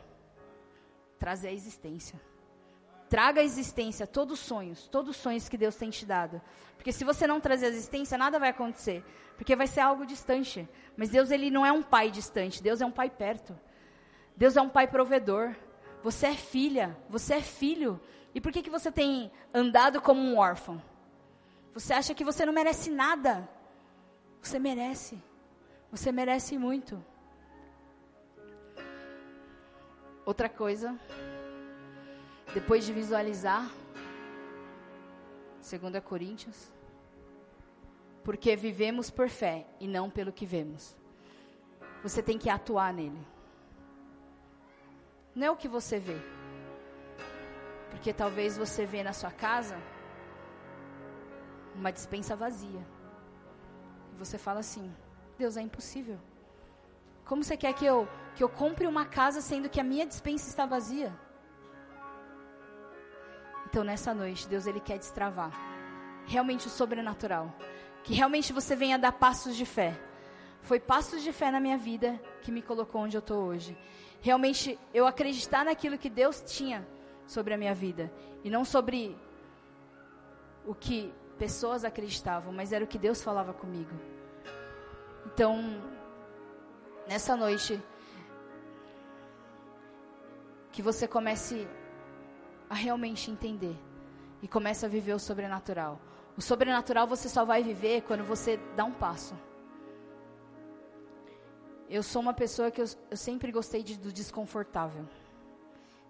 Trazer a existência. Traga à existência todos os sonhos, todos os sonhos que Deus tem te dado. Porque se você não trazer a existência, nada vai acontecer. Porque vai ser algo distante. Mas Deus, ele não é um pai distante. Deus é um pai perto. Deus é um pai provedor. Você é filha, você é filho. E por que, que você tem andado como um órfão? Você acha que você não merece nada? Você merece. Você merece muito. Outra coisa depois de visualizar, 2 Coríntios, porque vivemos por fé e não pelo que vemos. Você tem que atuar nele. Não é o que você vê. Porque talvez você vê na sua casa, uma dispensa vazia. E você fala assim: Deus, é impossível. Como você quer que eu, que eu compre uma casa sendo que a minha dispensa está vazia? Então, nessa noite, Deus ele quer destravar realmente o sobrenatural. Que realmente você venha dar passos de fé. Foi passos de fé na minha vida que me colocou onde eu estou hoje. Realmente eu acreditar naquilo que Deus tinha sobre a minha vida. E não sobre o que pessoas acreditavam, mas era o que Deus falava comigo. Então, nessa noite, que você comece a realmente entender e comece a viver o sobrenatural. O sobrenatural você só vai viver quando você dá um passo. Eu sou uma pessoa que eu, eu sempre gostei de, do desconfortável.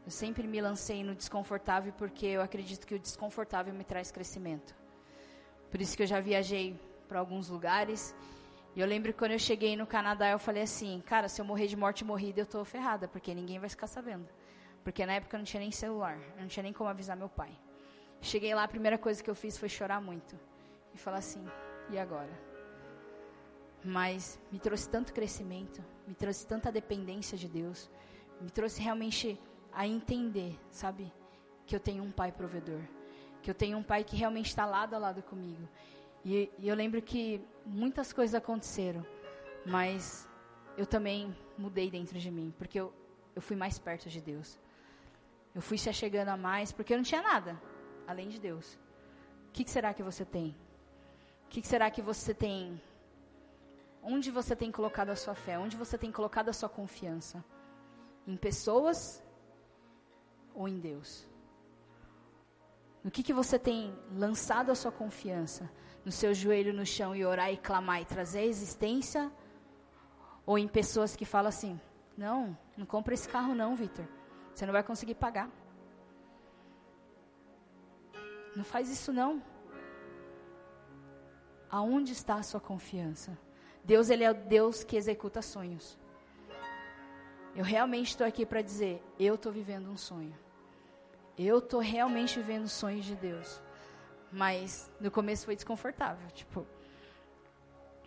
Eu sempre me lancei no desconfortável porque eu acredito que o desconfortável me traz crescimento. Por isso que eu já viajei para alguns lugares. E eu lembro que quando eu cheguei no Canadá, eu falei assim: cara, se eu morrer de morte morrida, eu estou ferrada, porque ninguém vai ficar sabendo. Porque na época eu não tinha nem celular, eu não tinha nem como avisar meu pai. Cheguei lá, a primeira coisa que eu fiz foi chorar muito. E falar assim: e agora? Mas me trouxe tanto crescimento, me trouxe tanta dependência de Deus, me trouxe realmente a entender, sabe? Que eu tenho um pai provedor. Que eu tenho um pai que realmente está lado a lado comigo. E, e eu lembro que muitas coisas aconteceram, mas eu também mudei dentro de mim, porque eu, eu fui mais perto de Deus. Eu fui se achegando a mais, porque eu não tinha nada além de Deus. O que, que será que você tem? O que, que será que você tem? Onde você tem colocado a sua fé? Onde você tem colocado a sua confiança? Em pessoas ou em Deus? No que, que você tem lançado a sua confiança? No seu joelho no chão e orar e clamar e trazer a existência? Ou em pessoas que falam assim: Não, não compra esse carro, não, Vitor. Você não vai conseguir pagar. Não faz isso não. Aonde está a sua confiança? Deus, ele é o Deus que executa sonhos. Eu realmente estou aqui para dizer, eu estou vivendo um sonho. Eu estou realmente vivendo sonhos de Deus. Mas no começo foi desconfortável, tipo.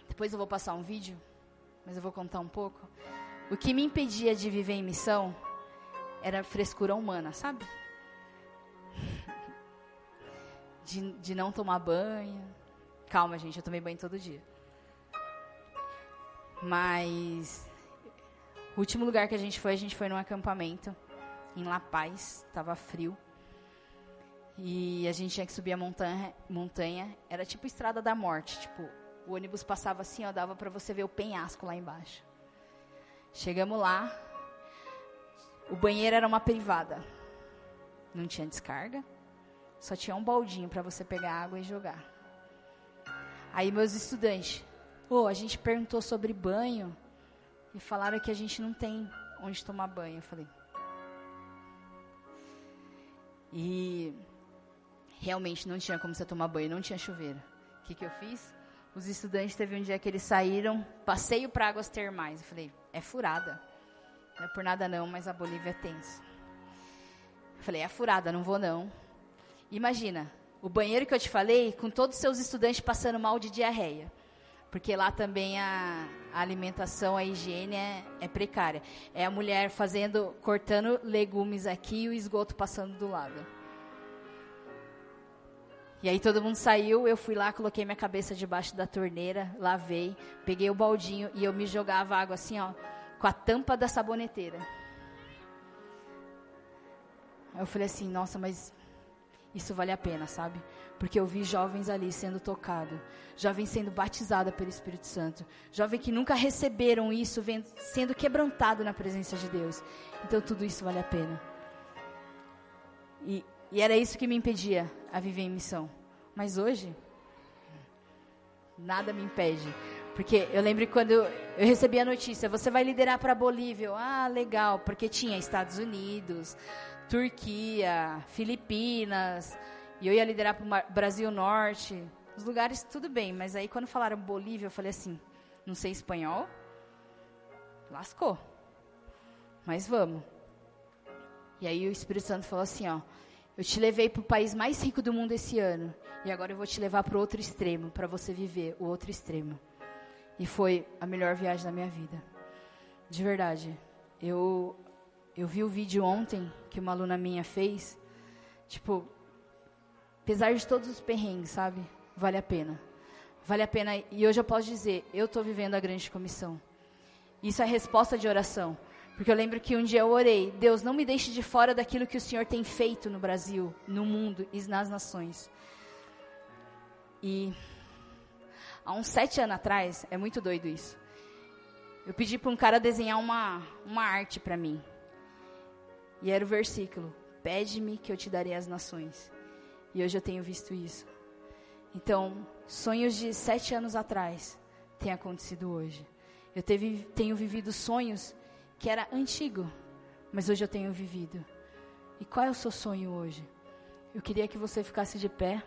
Depois eu vou passar um vídeo, mas eu vou contar um pouco. O que me impedia de viver em missão era frescura humana, sabe? de, de não tomar banho. Calma, gente, eu tomei banho todo dia. Mas o último lugar que a gente foi, a gente foi num acampamento em La Paz, estava frio. E a gente tinha que subir a montanha, montanha, era tipo estrada da morte, tipo, o ônibus passava assim, ó, dava para você ver o penhasco lá embaixo. Chegamos lá, o banheiro era uma privada. Não tinha descarga, só tinha um baldinho para você pegar água e jogar. Aí meus estudantes, oh, a gente perguntou sobre banho e falaram que a gente não tem onde tomar banho. Eu falei. E realmente não tinha como você tomar banho, não tinha chuveiro. O que, que eu fiz? Os estudantes teve um dia que eles saíram, passeio para águas termais. Eu falei, é furada. Não é por nada não, mas a Bolívia é tenso. Falei, é furada, não vou não. Imagina, o banheiro que eu te falei, com todos os seus estudantes passando mal de diarreia. Porque lá também a, a alimentação, a higiene é, é, precária. É a mulher fazendo, cortando legumes aqui e o esgoto passando do lado. E aí todo mundo saiu, eu fui lá, coloquei minha cabeça debaixo da torneira, lavei, peguei o baldinho e eu me jogava água assim, ó, com a tampa da saboneteira. Aí eu falei assim, nossa, mas isso vale a pena, sabe? Porque eu vi jovens ali sendo tocados, jovens sendo batizados pelo Espírito Santo, jovens que nunca receberam isso, sendo quebrantado na presença de Deus. Então tudo isso vale a pena. E, e era isso que me impedia a viver em missão. Mas hoje, nada me impede. Porque eu lembro quando eu, recebi a notícia, você vai liderar para a Bolívia. Ah, legal, porque tinha Estados Unidos, Turquia, Filipinas, e eu ia liderar para o Brasil Norte. Os lugares, tudo bem, mas aí quando falaram Bolívia, eu falei assim: não sei espanhol? Lascou. Mas vamos. E aí o Espírito Santo falou assim: ó, Eu te levei para o país mais rico do mundo esse ano. E agora eu vou te levar para o outro extremo, para você viver o outro extremo. E foi a melhor viagem da minha vida. De verdade. Eu, eu vi o vídeo ontem que uma aluna minha fez. Tipo, apesar de todos os perrengues, sabe? Vale a pena. Vale a pena. E hoje eu posso dizer, eu estou vivendo a grande comissão. Isso é resposta de oração. Porque eu lembro que um dia eu orei, Deus, não me deixe de fora daquilo que o Senhor tem feito no Brasil, no mundo e nas nações. E há uns sete anos atrás, é muito doido isso. Eu pedi para um cara desenhar uma, uma arte para mim. E era o versículo: Pede-me que eu te darei as nações. E hoje eu tenho visto isso. Então, sonhos de sete anos atrás têm acontecido hoje. Eu teve, tenho vivido sonhos que era antigo, mas hoje eu tenho vivido. E qual é o seu sonho hoje? Eu queria que você ficasse de pé.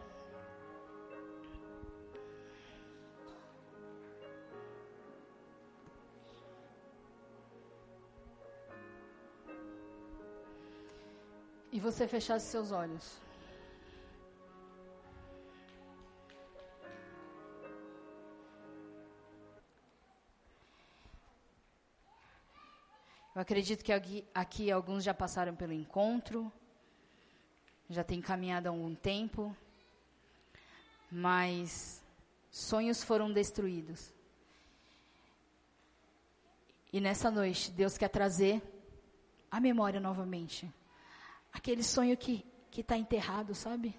Você fechasse seus olhos. Eu acredito que aqui, aqui, alguns já passaram pelo encontro, já tem caminhado há algum tempo, mas sonhos foram destruídos. E nessa noite, Deus quer trazer a memória novamente. Aquele sonho que está enterrado, sabe?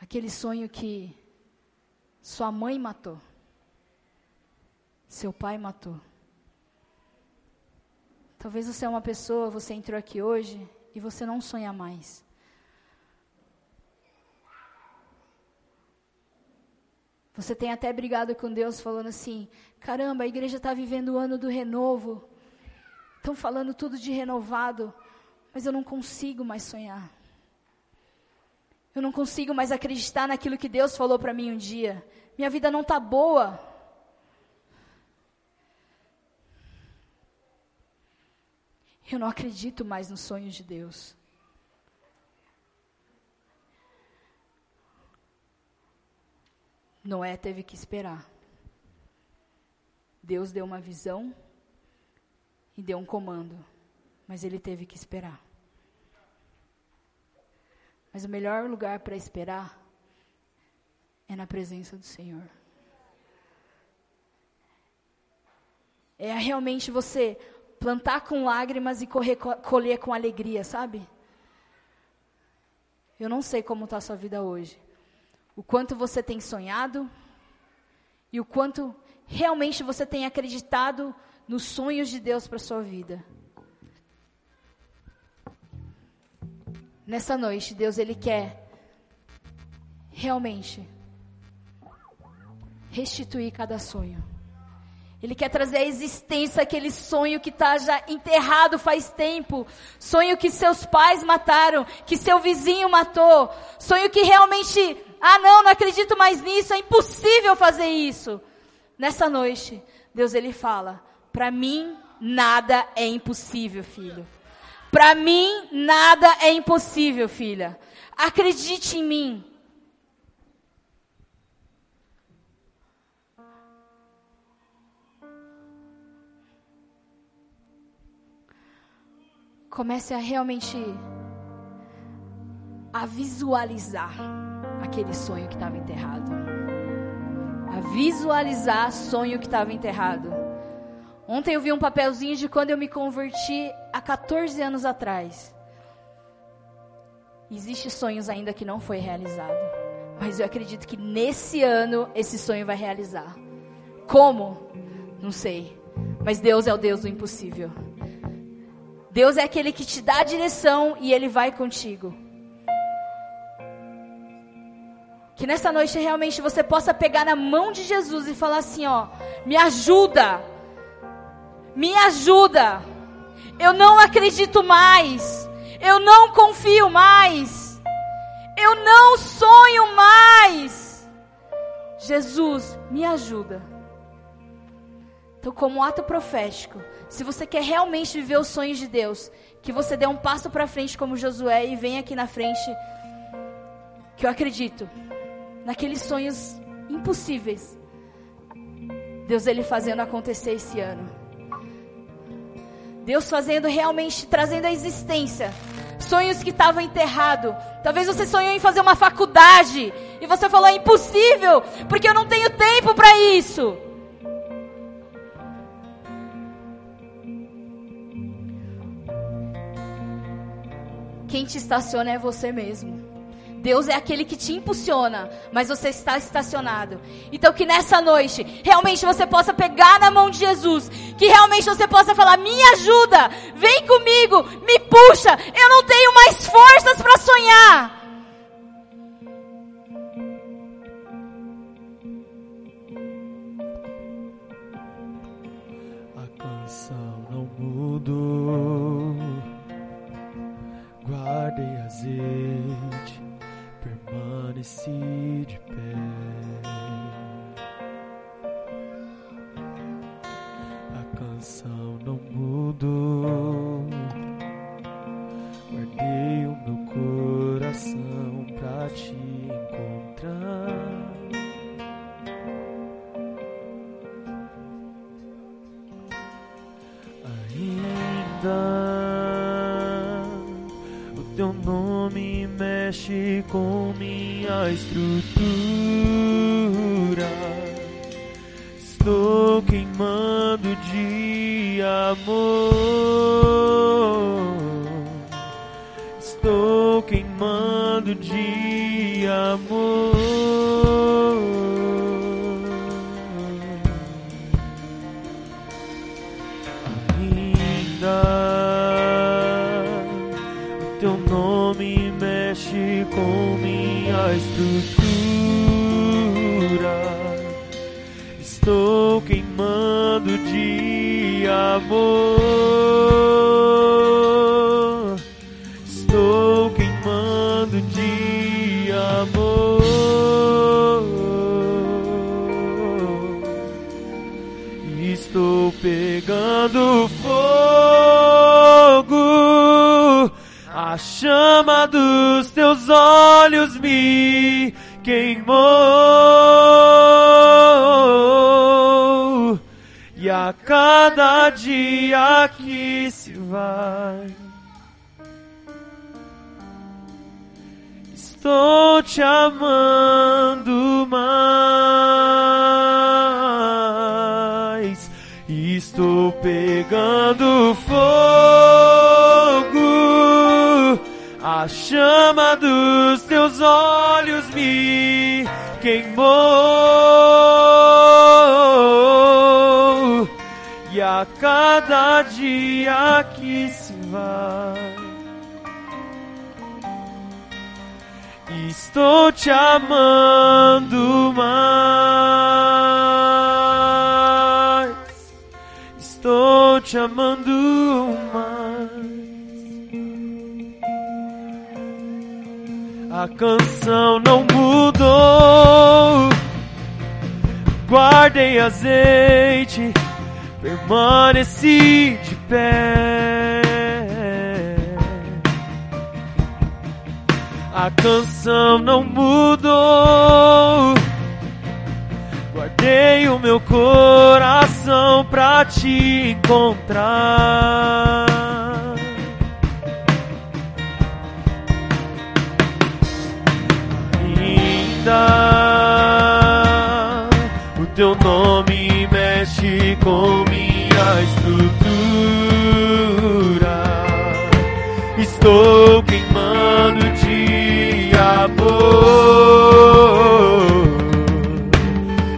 Aquele sonho que sua mãe matou. Seu pai matou. Talvez você é uma pessoa, você entrou aqui hoje e você não sonha mais. Você tem até brigado com Deus falando assim: caramba, a igreja está vivendo o ano do renovo. Estão falando tudo de renovado, mas eu não consigo mais sonhar. Eu não consigo mais acreditar naquilo que Deus falou para mim um dia. Minha vida não está boa. Eu não acredito mais nos sonhos de Deus. Noé teve que esperar. Deus deu uma visão e deu um comando, mas ele teve que esperar. Mas o melhor lugar para esperar é na presença do Senhor. É realmente você plantar com lágrimas e correr, colher com alegria, sabe? Eu não sei como está a sua vida hoje. O quanto você tem sonhado e o quanto realmente você tem acreditado nos sonhos de Deus para sua vida. Nessa noite, Deus ele quer realmente restituir cada sonho. Ele quer trazer à existência aquele sonho que está já enterrado faz tempo. Sonho que seus pais mataram, que seu vizinho matou. Sonho que realmente, ah não, não acredito mais nisso, é impossível fazer isso. Nessa noite, Deus ele fala: para mim nada é impossível, filho. Para mim nada é impossível, filha. Acredite em mim. comece a realmente a visualizar aquele sonho que estava enterrado. A visualizar sonho que estava enterrado. Ontem eu vi um papelzinho de quando eu me converti há 14 anos atrás. Existem sonhos ainda que não foi realizado, mas eu acredito que nesse ano esse sonho vai realizar. Como? Não sei. Mas Deus é o Deus do impossível. Deus é aquele que te dá a direção e Ele vai contigo. Que nessa noite realmente você possa pegar na mão de Jesus e falar assim: ó, me ajuda, me ajuda. Eu não acredito mais, eu não confio mais, eu não sonho mais. Jesus, me ajuda. Então, como ato profético, se você quer realmente viver os sonhos de Deus, que você dê um passo para frente como Josué e venha aqui na frente, que eu acredito naqueles sonhos impossíveis. Deus ele fazendo acontecer esse ano. Deus fazendo realmente trazendo a existência sonhos que estavam enterrados. Talvez você sonhou em fazer uma faculdade e você falou é impossível, porque eu não tenho tempo para isso. Quem te estaciona é você mesmo. Deus é aquele que te impulsiona, mas você está estacionado. Então que nessa noite, realmente você possa pegar na mão de Jesus, que realmente você possa falar: "Me ajuda, vem comigo, me puxa. Eu não tenho mais forças para sonhar." A canção não mudou. Guardei azeite permaneci de pé. A canção não mudou. Guardei o meu coração pra te encontrar. Ainda mexe com minha estrutura. Estou queimando de amor. Estou queimando de amor. Estrutura. Estou queimando de amor. Estou queimando de amor. Estou pegando fogo. A chama dos olhos me queimou. E a cada dia que se vai, estou te amando mais. Estou pegando A chama dos teus olhos me queimou. E a cada dia que se vai, estou te amando mais. Estou te amando A canção não mudou. Guardei azeite, permaneci de pé. A canção não mudou. Guardei o meu coração pra te encontrar. Ainda o teu nome mexe com minha estrutura. Estou queimando de amor.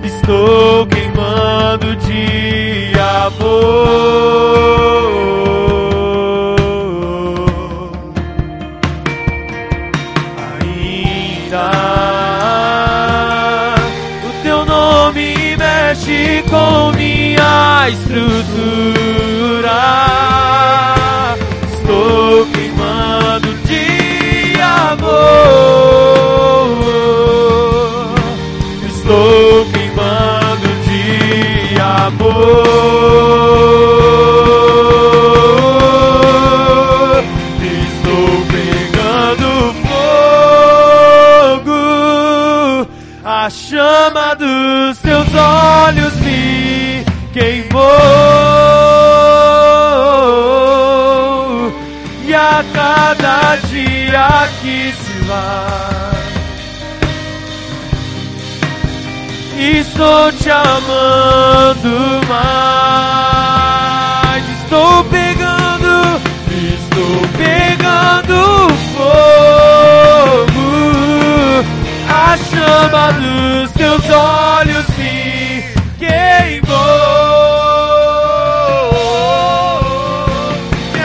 Estou queimando de amor. through. Estou te amando mais. Estou pegando estou pegando fogo. A chama dos teus olhos me queimou. E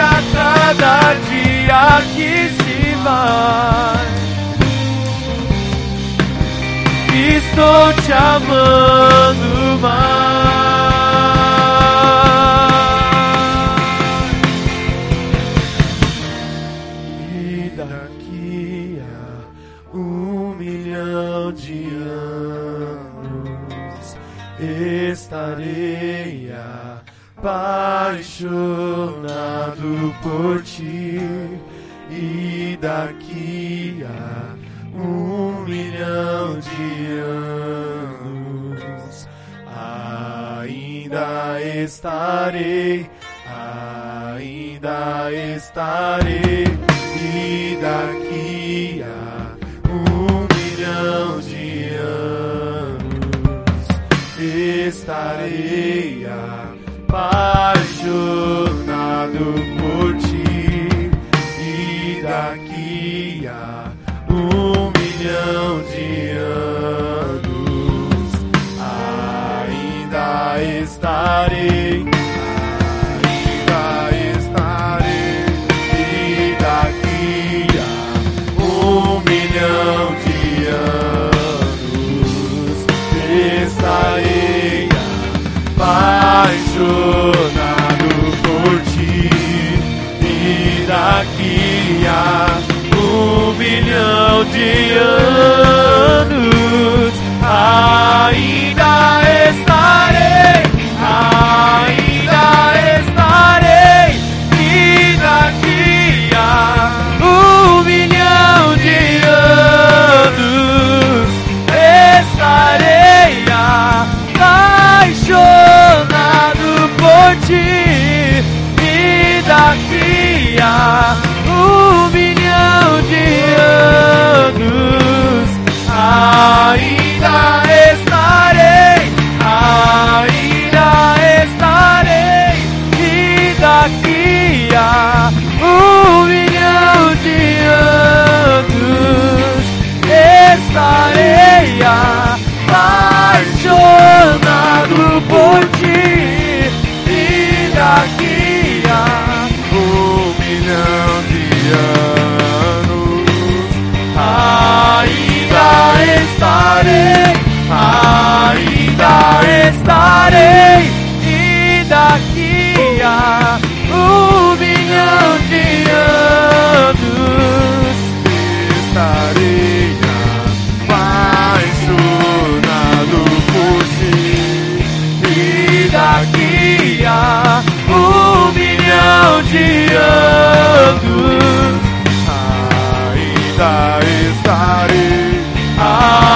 a dia que se vai, estou te amando mais. Estarei, ainda estarei. E daqui a um milhão de anos estarei apaixonado por ti. E daqui a um milhão de anos ainda estarei. Ainda estarei. E daqui a um milhão de anos estarei apaixonado por ti. E daqui a um milhão de anos ainda estarei, ainda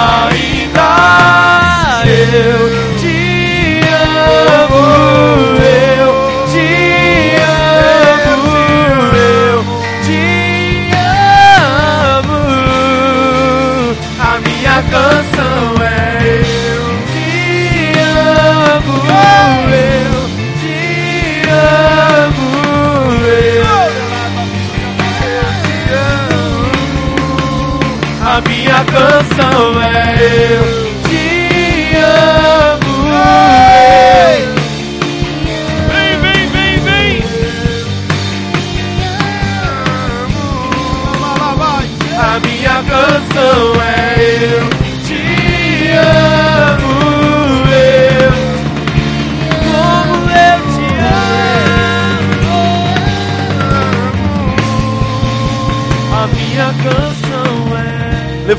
A minha canção é eu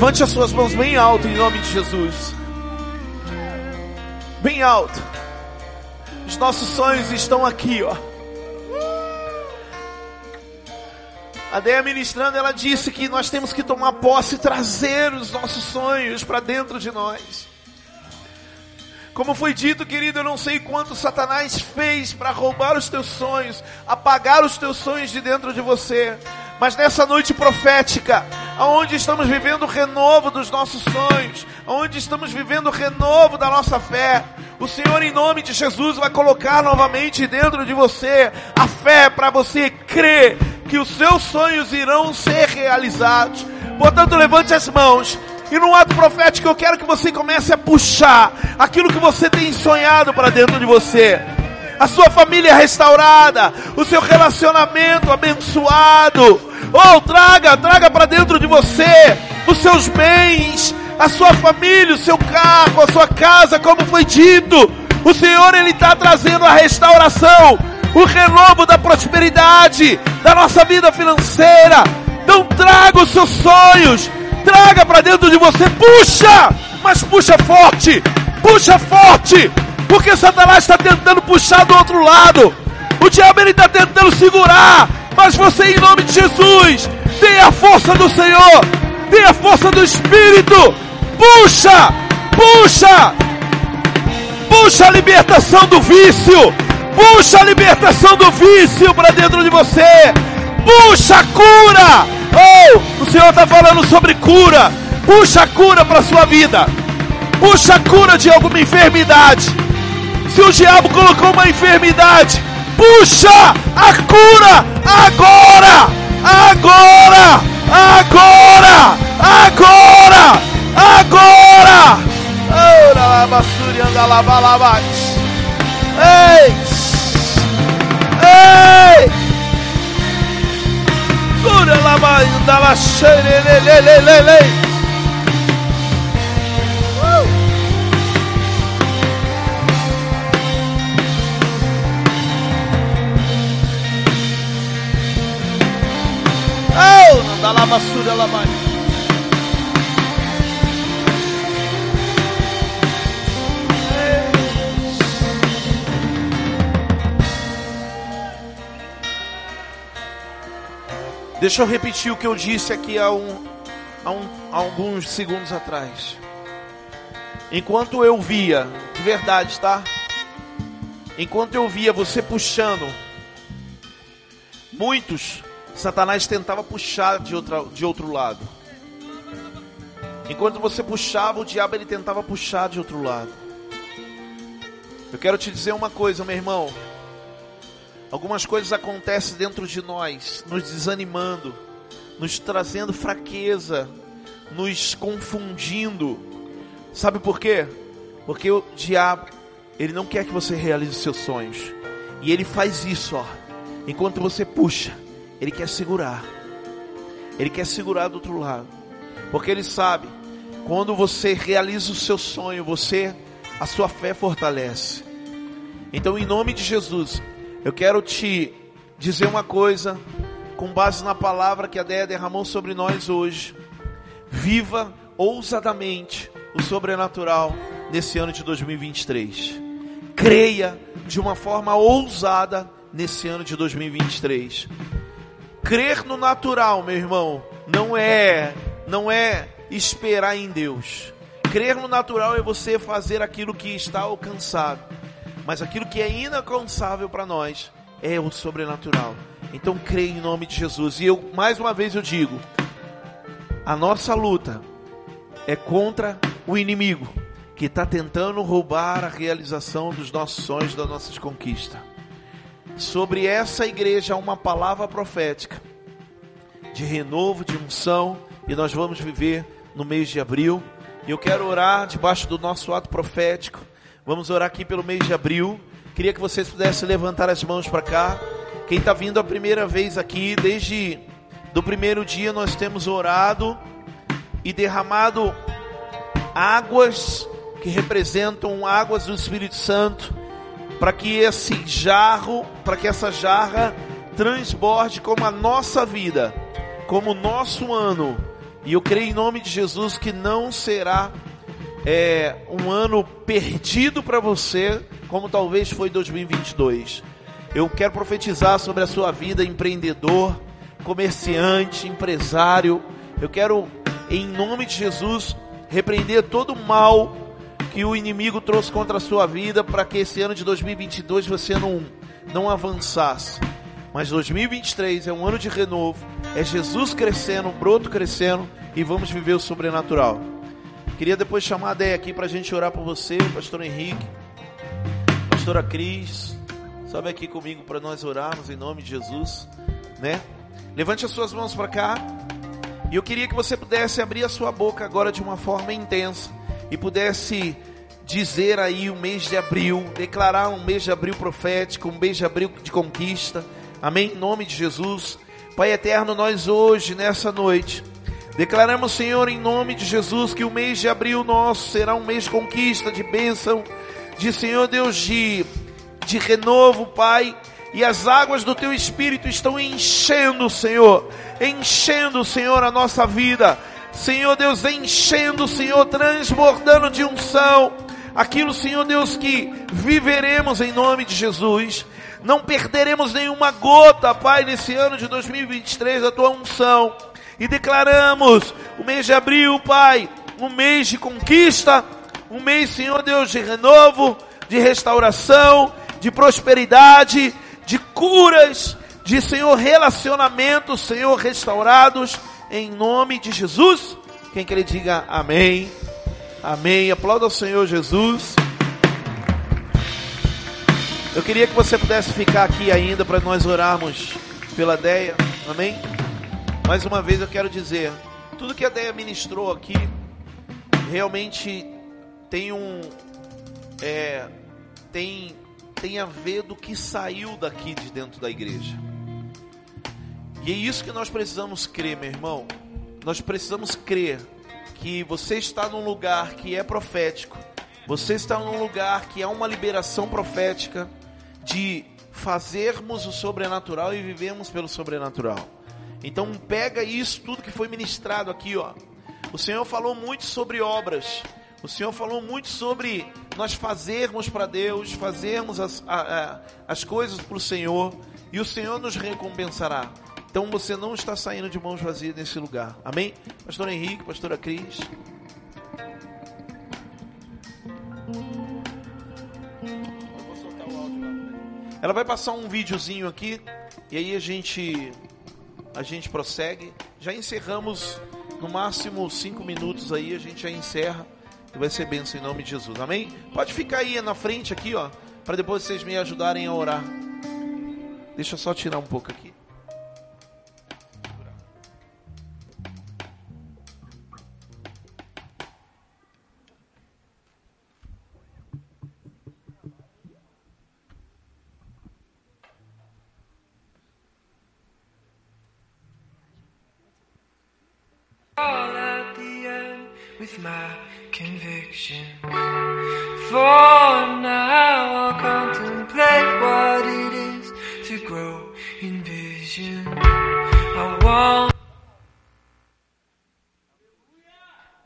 Levante as suas mãos bem alto em nome de Jesus. Bem alto. Os nossos sonhos estão aqui, ó. A Deia ministrando, ela disse que nós temos que tomar posse e trazer os nossos sonhos para dentro de nós. Como foi dito, querido, eu não sei quanto Satanás fez para roubar os teus sonhos, apagar os teus sonhos de dentro de você. Mas nessa noite profética, aonde estamos vivendo o renovo dos nossos sonhos, aonde estamos vivendo o renovo da nossa fé, o Senhor, em nome de Jesus, vai colocar novamente dentro de você a fé para você crer que os seus sonhos irão ser realizados. Portanto, levante as mãos. E no ato profético eu quero que você comece a puxar aquilo que você tem sonhado para dentro de você a sua família restaurada, o seu relacionamento abençoado. Oh, traga, traga para dentro de você os seus bens, a sua família, o seu carro, a sua casa, como foi dito. O Senhor ele está trazendo a restauração, o renovo da prosperidade, da nossa vida financeira. Então traga os seus sonhos, traga para dentro de você, puxa, mas puxa forte, puxa forte, porque Satanás está tentando puxar do outro lado. O diabo ele está tentando segurar. Mas você, em nome de Jesus, tem a força do Senhor, tem a força do Espírito. Puxa, puxa, puxa a libertação do vício. Puxa a libertação do vício para dentro de você. Puxa a cura. Oh, o Senhor está falando sobre cura. Puxa a cura para sua vida. Puxa a cura de alguma enfermidade. Se o diabo colocou uma enfermidade, puxa a cura agora, agora, agora, agora, agora. Ora lá, basuri, anda lá, lá, Ei! Ei! Cura lá, anda lá, lá vai. Deixa eu repetir o que eu disse aqui há, um, há, um, há alguns segundos atrás. Enquanto eu via, de verdade, tá? Enquanto eu via você puxando, muitos Satanás tentava puxar de, outra, de outro lado. Enquanto você puxava, o diabo ele tentava puxar de outro lado. Eu quero te dizer uma coisa, meu irmão. Algumas coisas acontecem dentro de nós, nos desanimando, nos trazendo fraqueza, nos confundindo. Sabe por quê? Porque o diabo, ele não quer que você realize seus sonhos. E ele faz isso, ó. Enquanto você puxa, ele quer segurar. Ele quer segurar do outro lado. Porque ele sabe, quando você realiza o seu sonho, você a sua fé fortalece. Então, em nome de Jesus, eu quero te dizer uma coisa com base na palavra que a Déia derramou sobre nós hoje. Viva ousadamente o sobrenatural nesse ano de 2023. Creia de uma forma ousada nesse ano de 2023. Crer no natural, meu irmão, não é, não é esperar em Deus. Crer no natural é você fazer aquilo que está alcançado. Mas aquilo que é inalcançável para nós é o sobrenatural. Então creia em nome de Jesus. E eu mais uma vez eu digo, a nossa luta é contra o inimigo que está tentando roubar a realização dos nossos sonhos, das nossas conquistas sobre essa igreja uma palavra profética de renovo, de unção, e nós vamos viver no mês de abril. E eu quero orar debaixo do nosso ato profético. Vamos orar aqui pelo mês de abril. Queria que vocês pudessem levantar as mãos para cá. Quem está vindo a primeira vez aqui, desde do primeiro dia nós temos orado e derramado águas que representam águas do Espírito Santo para que esse jarro, para que essa jarra transborde como a nossa vida, como o nosso ano. E eu creio em nome de Jesus que não será é, um ano perdido para você, como talvez foi 2022. Eu quero profetizar sobre a sua vida, empreendedor, comerciante, empresário. Eu quero, em nome de Jesus, repreender todo o mal que o inimigo trouxe contra a sua vida para que esse ano de 2022 você não, não avançasse. Mas 2023 é um ano de renovo, é Jesus crescendo, um broto crescendo e vamos viver o sobrenatural. Queria depois chamar a Deia aqui para a gente orar por você, pastor Henrique, pastora Cris, sobe aqui comigo para nós orarmos em nome de Jesus, né? Levante as suas mãos para cá. E eu queria que você pudesse abrir a sua boca agora de uma forma intensa e pudesse dizer aí o mês de abril, declarar um mês de abril profético, um mês de abril de conquista. Amém? Em nome de Jesus. Pai eterno, nós hoje, nessa noite, declaramos, Senhor, em nome de Jesus, que o mês de abril nosso será um mês de conquista, de bênção, de Senhor Deus, de, de renovo, Pai e as águas do teu espírito estão enchendo, Senhor, enchendo, Senhor, a nossa vida. Senhor Deus, enchendo, Senhor, transbordando de unção. Aquilo, Senhor Deus, que viveremos em nome de Jesus. Não perderemos nenhuma gota, Pai, nesse ano de 2023, a tua unção. E declaramos o mês de abril, Pai, um mês de conquista, um mês, Senhor Deus, de renovo, de restauração, de prosperidade, de curas, de Senhor relacionamentos, Senhor restaurados, em nome de Jesus. Quem quer diga amém. Amém. Aplauda ao Senhor Jesus. Eu queria que você pudesse ficar aqui ainda para nós orarmos pela Deia. Amém? Mais uma vez eu quero dizer, tudo que a Deia ministrou aqui realmente tem um é, tem tem a ver do que saiu daqui de dentro da igreja. E é isso que nós precisamos crer, meu irmão. Nós precisamos crer que você está num lugar que é profético. Você está num lugar que há uma liberação profética de fazermos o sobrenatural e vivemos pelo sobrenatural. Então pega isso tudo que foi ministrado aqui, ó. O Senhor falou muito sobre obras. O Senhor falou muito sobre nós fazermos para Deus, fazermos as, a, a, as coisas para o Senhor, e o Senhor nos recompensará. Então você não está saindo de mãos vazias nesse lugar. Amém? Pastor Henrique, pastora Cris. Ela vai passar um videozinho aqui e aí a gente a gente prossegue. Já encerramos no máximo cinco minutos aí, a gente já encerra e vai ser bênção em nome de Jesus. Amém? Pode ficar aí na frente aqui, ó, para depois vocês me ajudarem a orar. Deixa eu só tirar um pouco aqui. All at the end with my conviction. For now, I'll contemplate what it is to grow in vision. I want.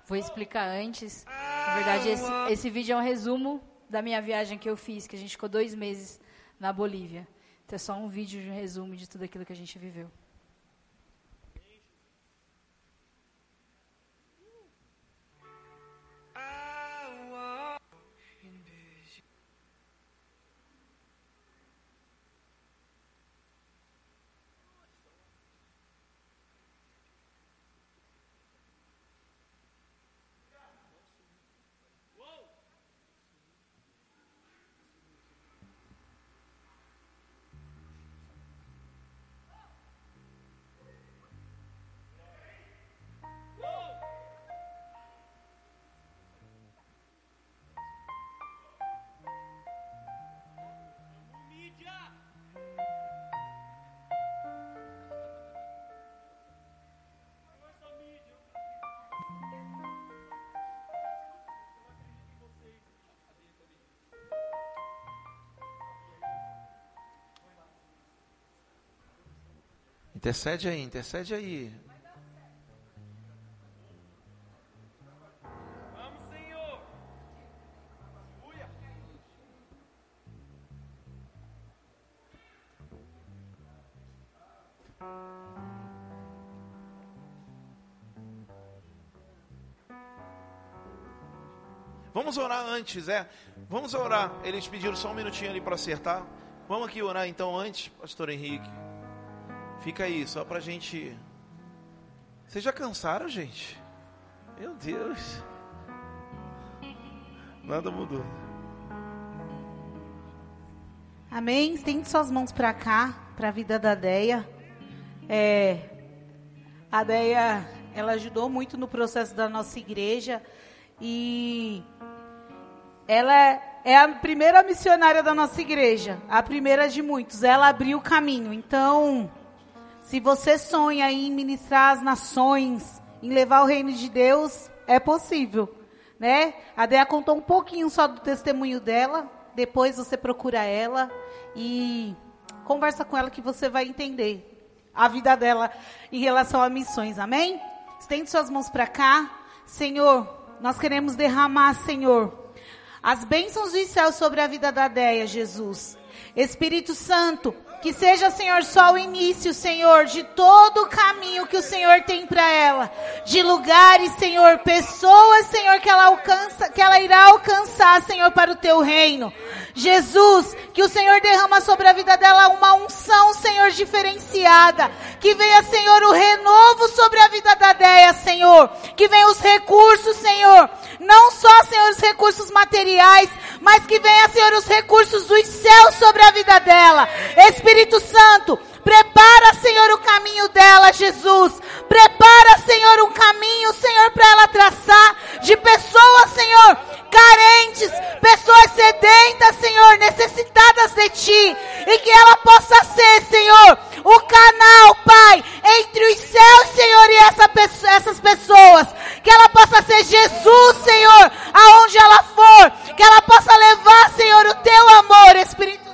Vou explicar antes. Na verdade, esse, esse vídeo é um resumo da minha viagem que eu fiz, que a gente ficou dois meses na Bolívia. Então é só um vídeo de resumo de tudo aquilo que a gente viveu. Intercede aí, intercede aí. Vamos, Senhor. Aleluia. Vamos orar antes, é? Vamos orar. Eles pediram só um minutinho ali para acertar. Vamos aqui orar então antes, Pastor Henrique. Fica aí, só pra gente. Vocês já cansaram, gente? Meu Deus. Nada mudou. Amém? Estende suas mãos para cá, para a vida da Deia. É, a Deia, ela ajudou muito no processo da nossa igreja e ela é, é a primeira missionária da nossa igreja, a primeira de muitos. Ela abriu o caminho. Então, se você sonha em ministrar as nações, em levar o reino de Deus, é possível, né? A Deia contou um pouquinho só do testemunho dela. Depois você procura ela e conversa com ela que você vai entender a vida dela em relação a missões. Amém? Estende suas mãos para cá. Senhor, nós queremos derramar, Senhor, as bênçãos dos céus sobre a vida da Deia, Jesus. Espírito Santo, que seja, Senhor, só o início, Senhor, de todo o caminho que o Senhor tem para ela. De lugares, Senhor, pessoas, Senhor, que ela alcança, que ela irá alcançar, Senhor, para o teu reino. Jesus, que o Senhor derrama sobre a vida dela uma unção, Senhor, diferenciada. Que venha, Senhor, o renovo sobre a vida da Deia, Senhor. Que venha os recursos, Senhor. Não só, Senhor, os recursos materiais, mas que venha, Senhor, os recursos dos céus sobre a vida dela. Espírito Santo, prepara, Senhor, o caminho dela, Jesus. Prepara, Senhor, um caminho, Senhor, para ela traçar de pessoas, Senhor, carentes, pessoas sedentas, Senhor, necessitadas de Ti, e que ela possa ser, Senhor, o canal, Pai, entre os céus, Senhor, e essa, essas pessoas, que ela possa ser Jesus, Senhor, aonde ela for, que ela possa levar, Senhor, o Teu amor, Espírito.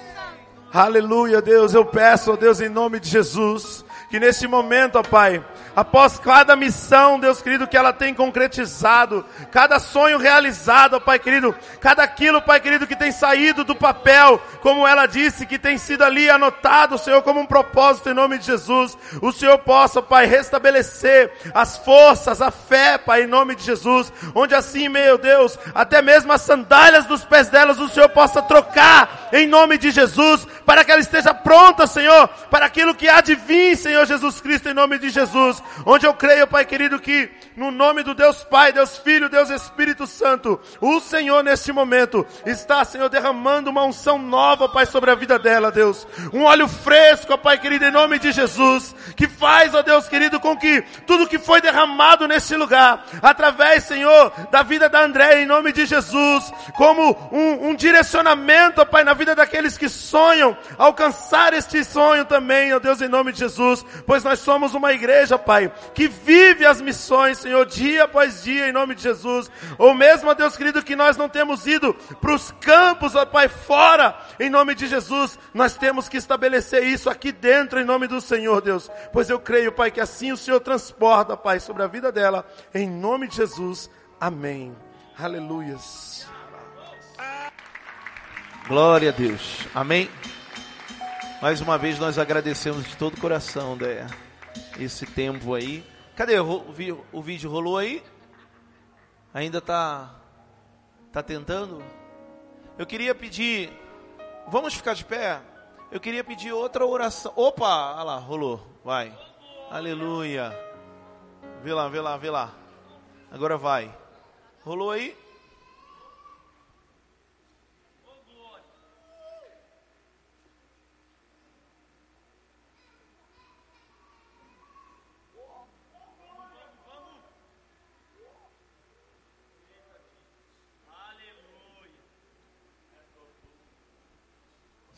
Aleluia, Deus, eu peço, ó Deus, em nome de Jesus, que nesse momento, ó Pai, após cada missão, Deus querido, que ela tem concretizado, cada sonho realizado, Pai querido, cada aquilo, Pai querido, que tem saído do papel, como ela disse, que tem sido ali anotado, Senhor, como um propósito em nome de Jesus, o Senhor possa, Pai, restabelecer as forças, a fé, Pai, em nome de Jesus, onde assim, meu Deus, até mesmo as sandálias dos pés delas, o Senhor possa trocar em nome de Jesus, para que ela esteja pronta, Senhor, para aquilo que há de vir, Senhor Jesus Cristo, em nome de Jesus onde eu creio, Pai querido, que no nome do Deus Pai, Deus Filho, Deus Espírito Santo, o Senhor neste momento está, Senhor, derramando uma unção nova, Pai, sobre a vida dela, Deus. Um óleo fresco, Pai querido, em nome de Jesus, que faz, ó Deus querido, com que tudo que foi derramado nesse lugar, através, Senhor, da vida da André, em nome de Jesus, como um, um direcionamento, ó Pai, na vida daqueles que sonham alcançar este sonho também, ó Deus, em nome de Jesus, pois nós somos uma igreja, Pai, Pai, que vive as missões, Senhor, dia após dia, em nome de Jesus. Ou mesmo, ó Deus querido, que nós não temos ido para os campos, ó Pai, fora, em nome de Jesus. Nós temos que estabelecer isso aqui dentro, em nome do Senhor, Deus. Pois eu creio, Pai, que assim o Senhor transporta, Pai, sobre a vida dela, em nome de Jesus. Amém. Aleluias. Glória a Deus. Amém. Mais uma vez nós agradecemos de todo o coração, Déia esse tempo aí. Cadê o, o, o vídeo rolou aí? Ainda tá tá tentando? Eu queria pedir, vamos ficar de pé? Eu queria pedir outra oração. Opa, olha lá, rolou. Vai. Aleluia. Vê lá, vê lá, vê lá. Agora vai. Rolou aí? som. I want to see it all at the end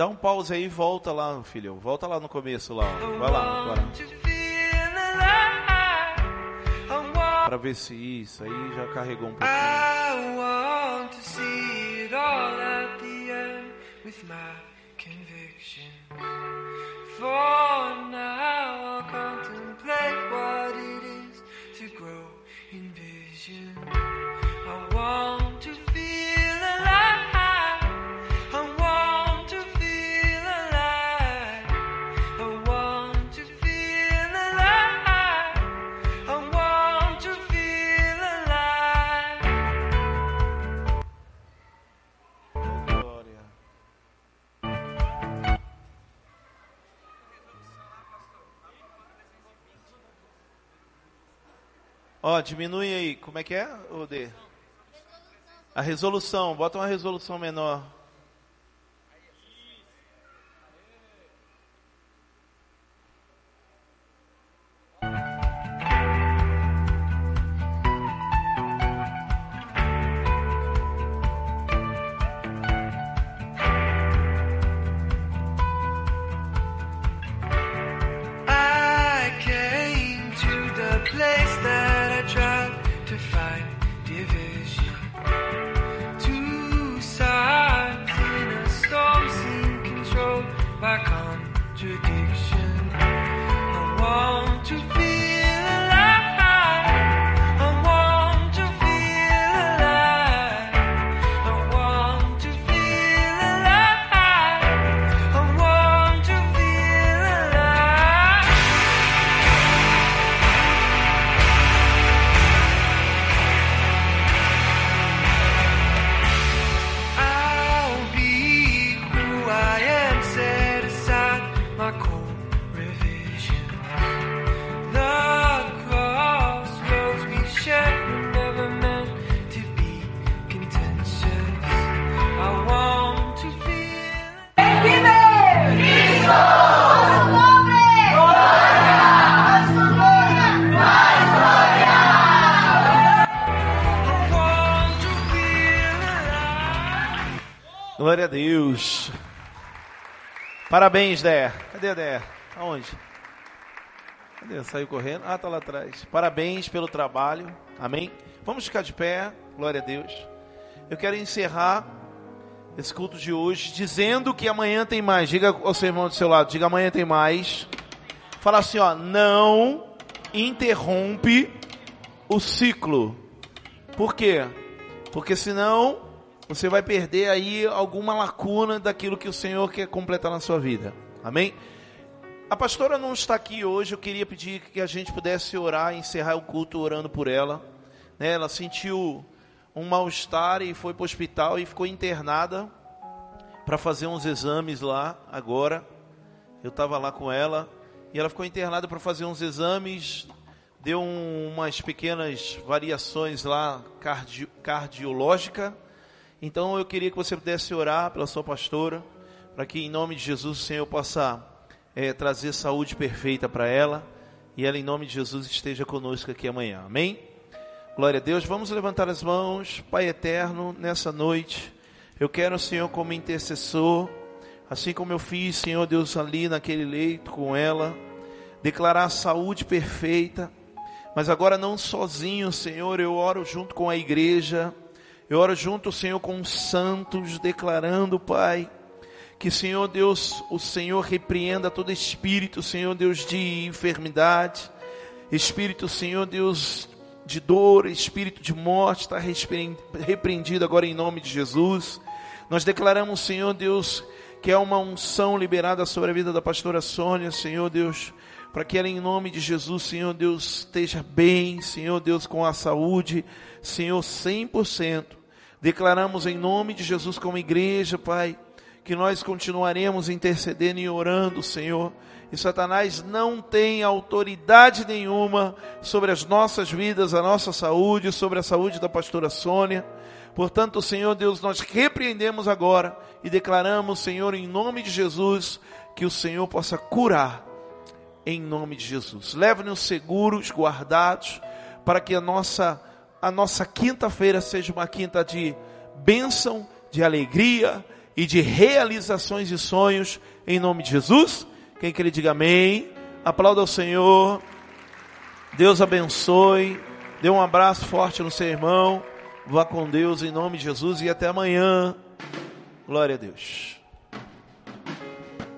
Dá um pause aí e volta lá, filho. Volta lá no começo lá. Vai lá agora. to feel alive. I want, Pra ver se isso aí já carregou um pouquinho. Diminui aí. Como é que é, Odê? A resolução. Bota uma resolução menor. Parabéns, Dé. Cadê a Dé? Aonde? Cadê? Saiu correndo? Ah, tá lá atrás. Parabéns pelo trabalho. Amém? Vamos ficar de pé. Glória a Deus. Eu quero encerrar esse culto de hoje dizendo que amanhã tem mais. Diga ao seu irmão do seu lado, diga amanhã tem mais. Fala assim, ó, não interrompe o ciclo. Por quê? Porque senão você vai perder aí alguma lacuna daquilo que o Senhor quer completar na sua vida. Amém? A pastora não está aqui hoje, eu queria pedir que a gente pudesse orar, encerrar o culto orando por ela. Né, Ela sentiu um mal-estar e foi para o hospital e ficou internada para fazer uns exames lá agora. Eu estava lá com ela e ela ficou internada para fazer uns exames. Deu um- umas pequenas variações lá cardi, cardiológica. Então eu queria que você pudesse orar pela sua pastora, para que em nome de Jesus o Senhor possa eh, trazer saúde perfeita para ela e ela em nome de Jesus esteja conosco aqui amanhã. Amém? Glória a Deus. Vamos levantar as mãos, Pai eterno, nessa noite. Eu quero, Senhor, como intercessor, assim como eu fiz, Senhor Deus, ali naquele leito com ela, declarar saúde perfeita. Mas agora não sozinho, Senhor, eu oro junto com a igreja. Eu oro junto, Senhor, com os santos, declarando, Pai, que, Senhor Deus, o Senhor repreenda todo espírito, Senhor Deus, de enfermidade, espírito, Senhor Deus, de dor, espírito de morte, está repreendido agora em nome de Jesus. Nós declaramos, Senhor Deus, que é uma unção liberada sobre a vida da pastora Sônia, Senhor Deus, para que ela, em nome de Jesus, Senhor Deus, esteja bem, Senhor Deus, com a saúde, Senhor, 100%. Declaramos em nome de Jesus como igreja, Pai, que nós continuaremos intercedendo e orando, Senhor. E Satanás não tem autoridade nenhuma sobre as nossas vidas, a nossa saúde, sobre a saúde da pastora Sônia. Portanto, Senhor Deus, nós repreendemos agora e declaramos, Senhor, em nome de Jesus, que o Senhor possa curar, em nome de Jesus. Leve-nos seguros, guardados, para que a nossa, a nossa quinta-feira seja uma quinta de bênção, de alegria e de realizações de sonhos, em nome de Jesus. Quem quer diga amém. Aplauda ao Senhor. Deus abençoe. Dê um abraço forte no seu irmão. Vá com Deus em nome de Jesus e até amanhã. Glória a Deus.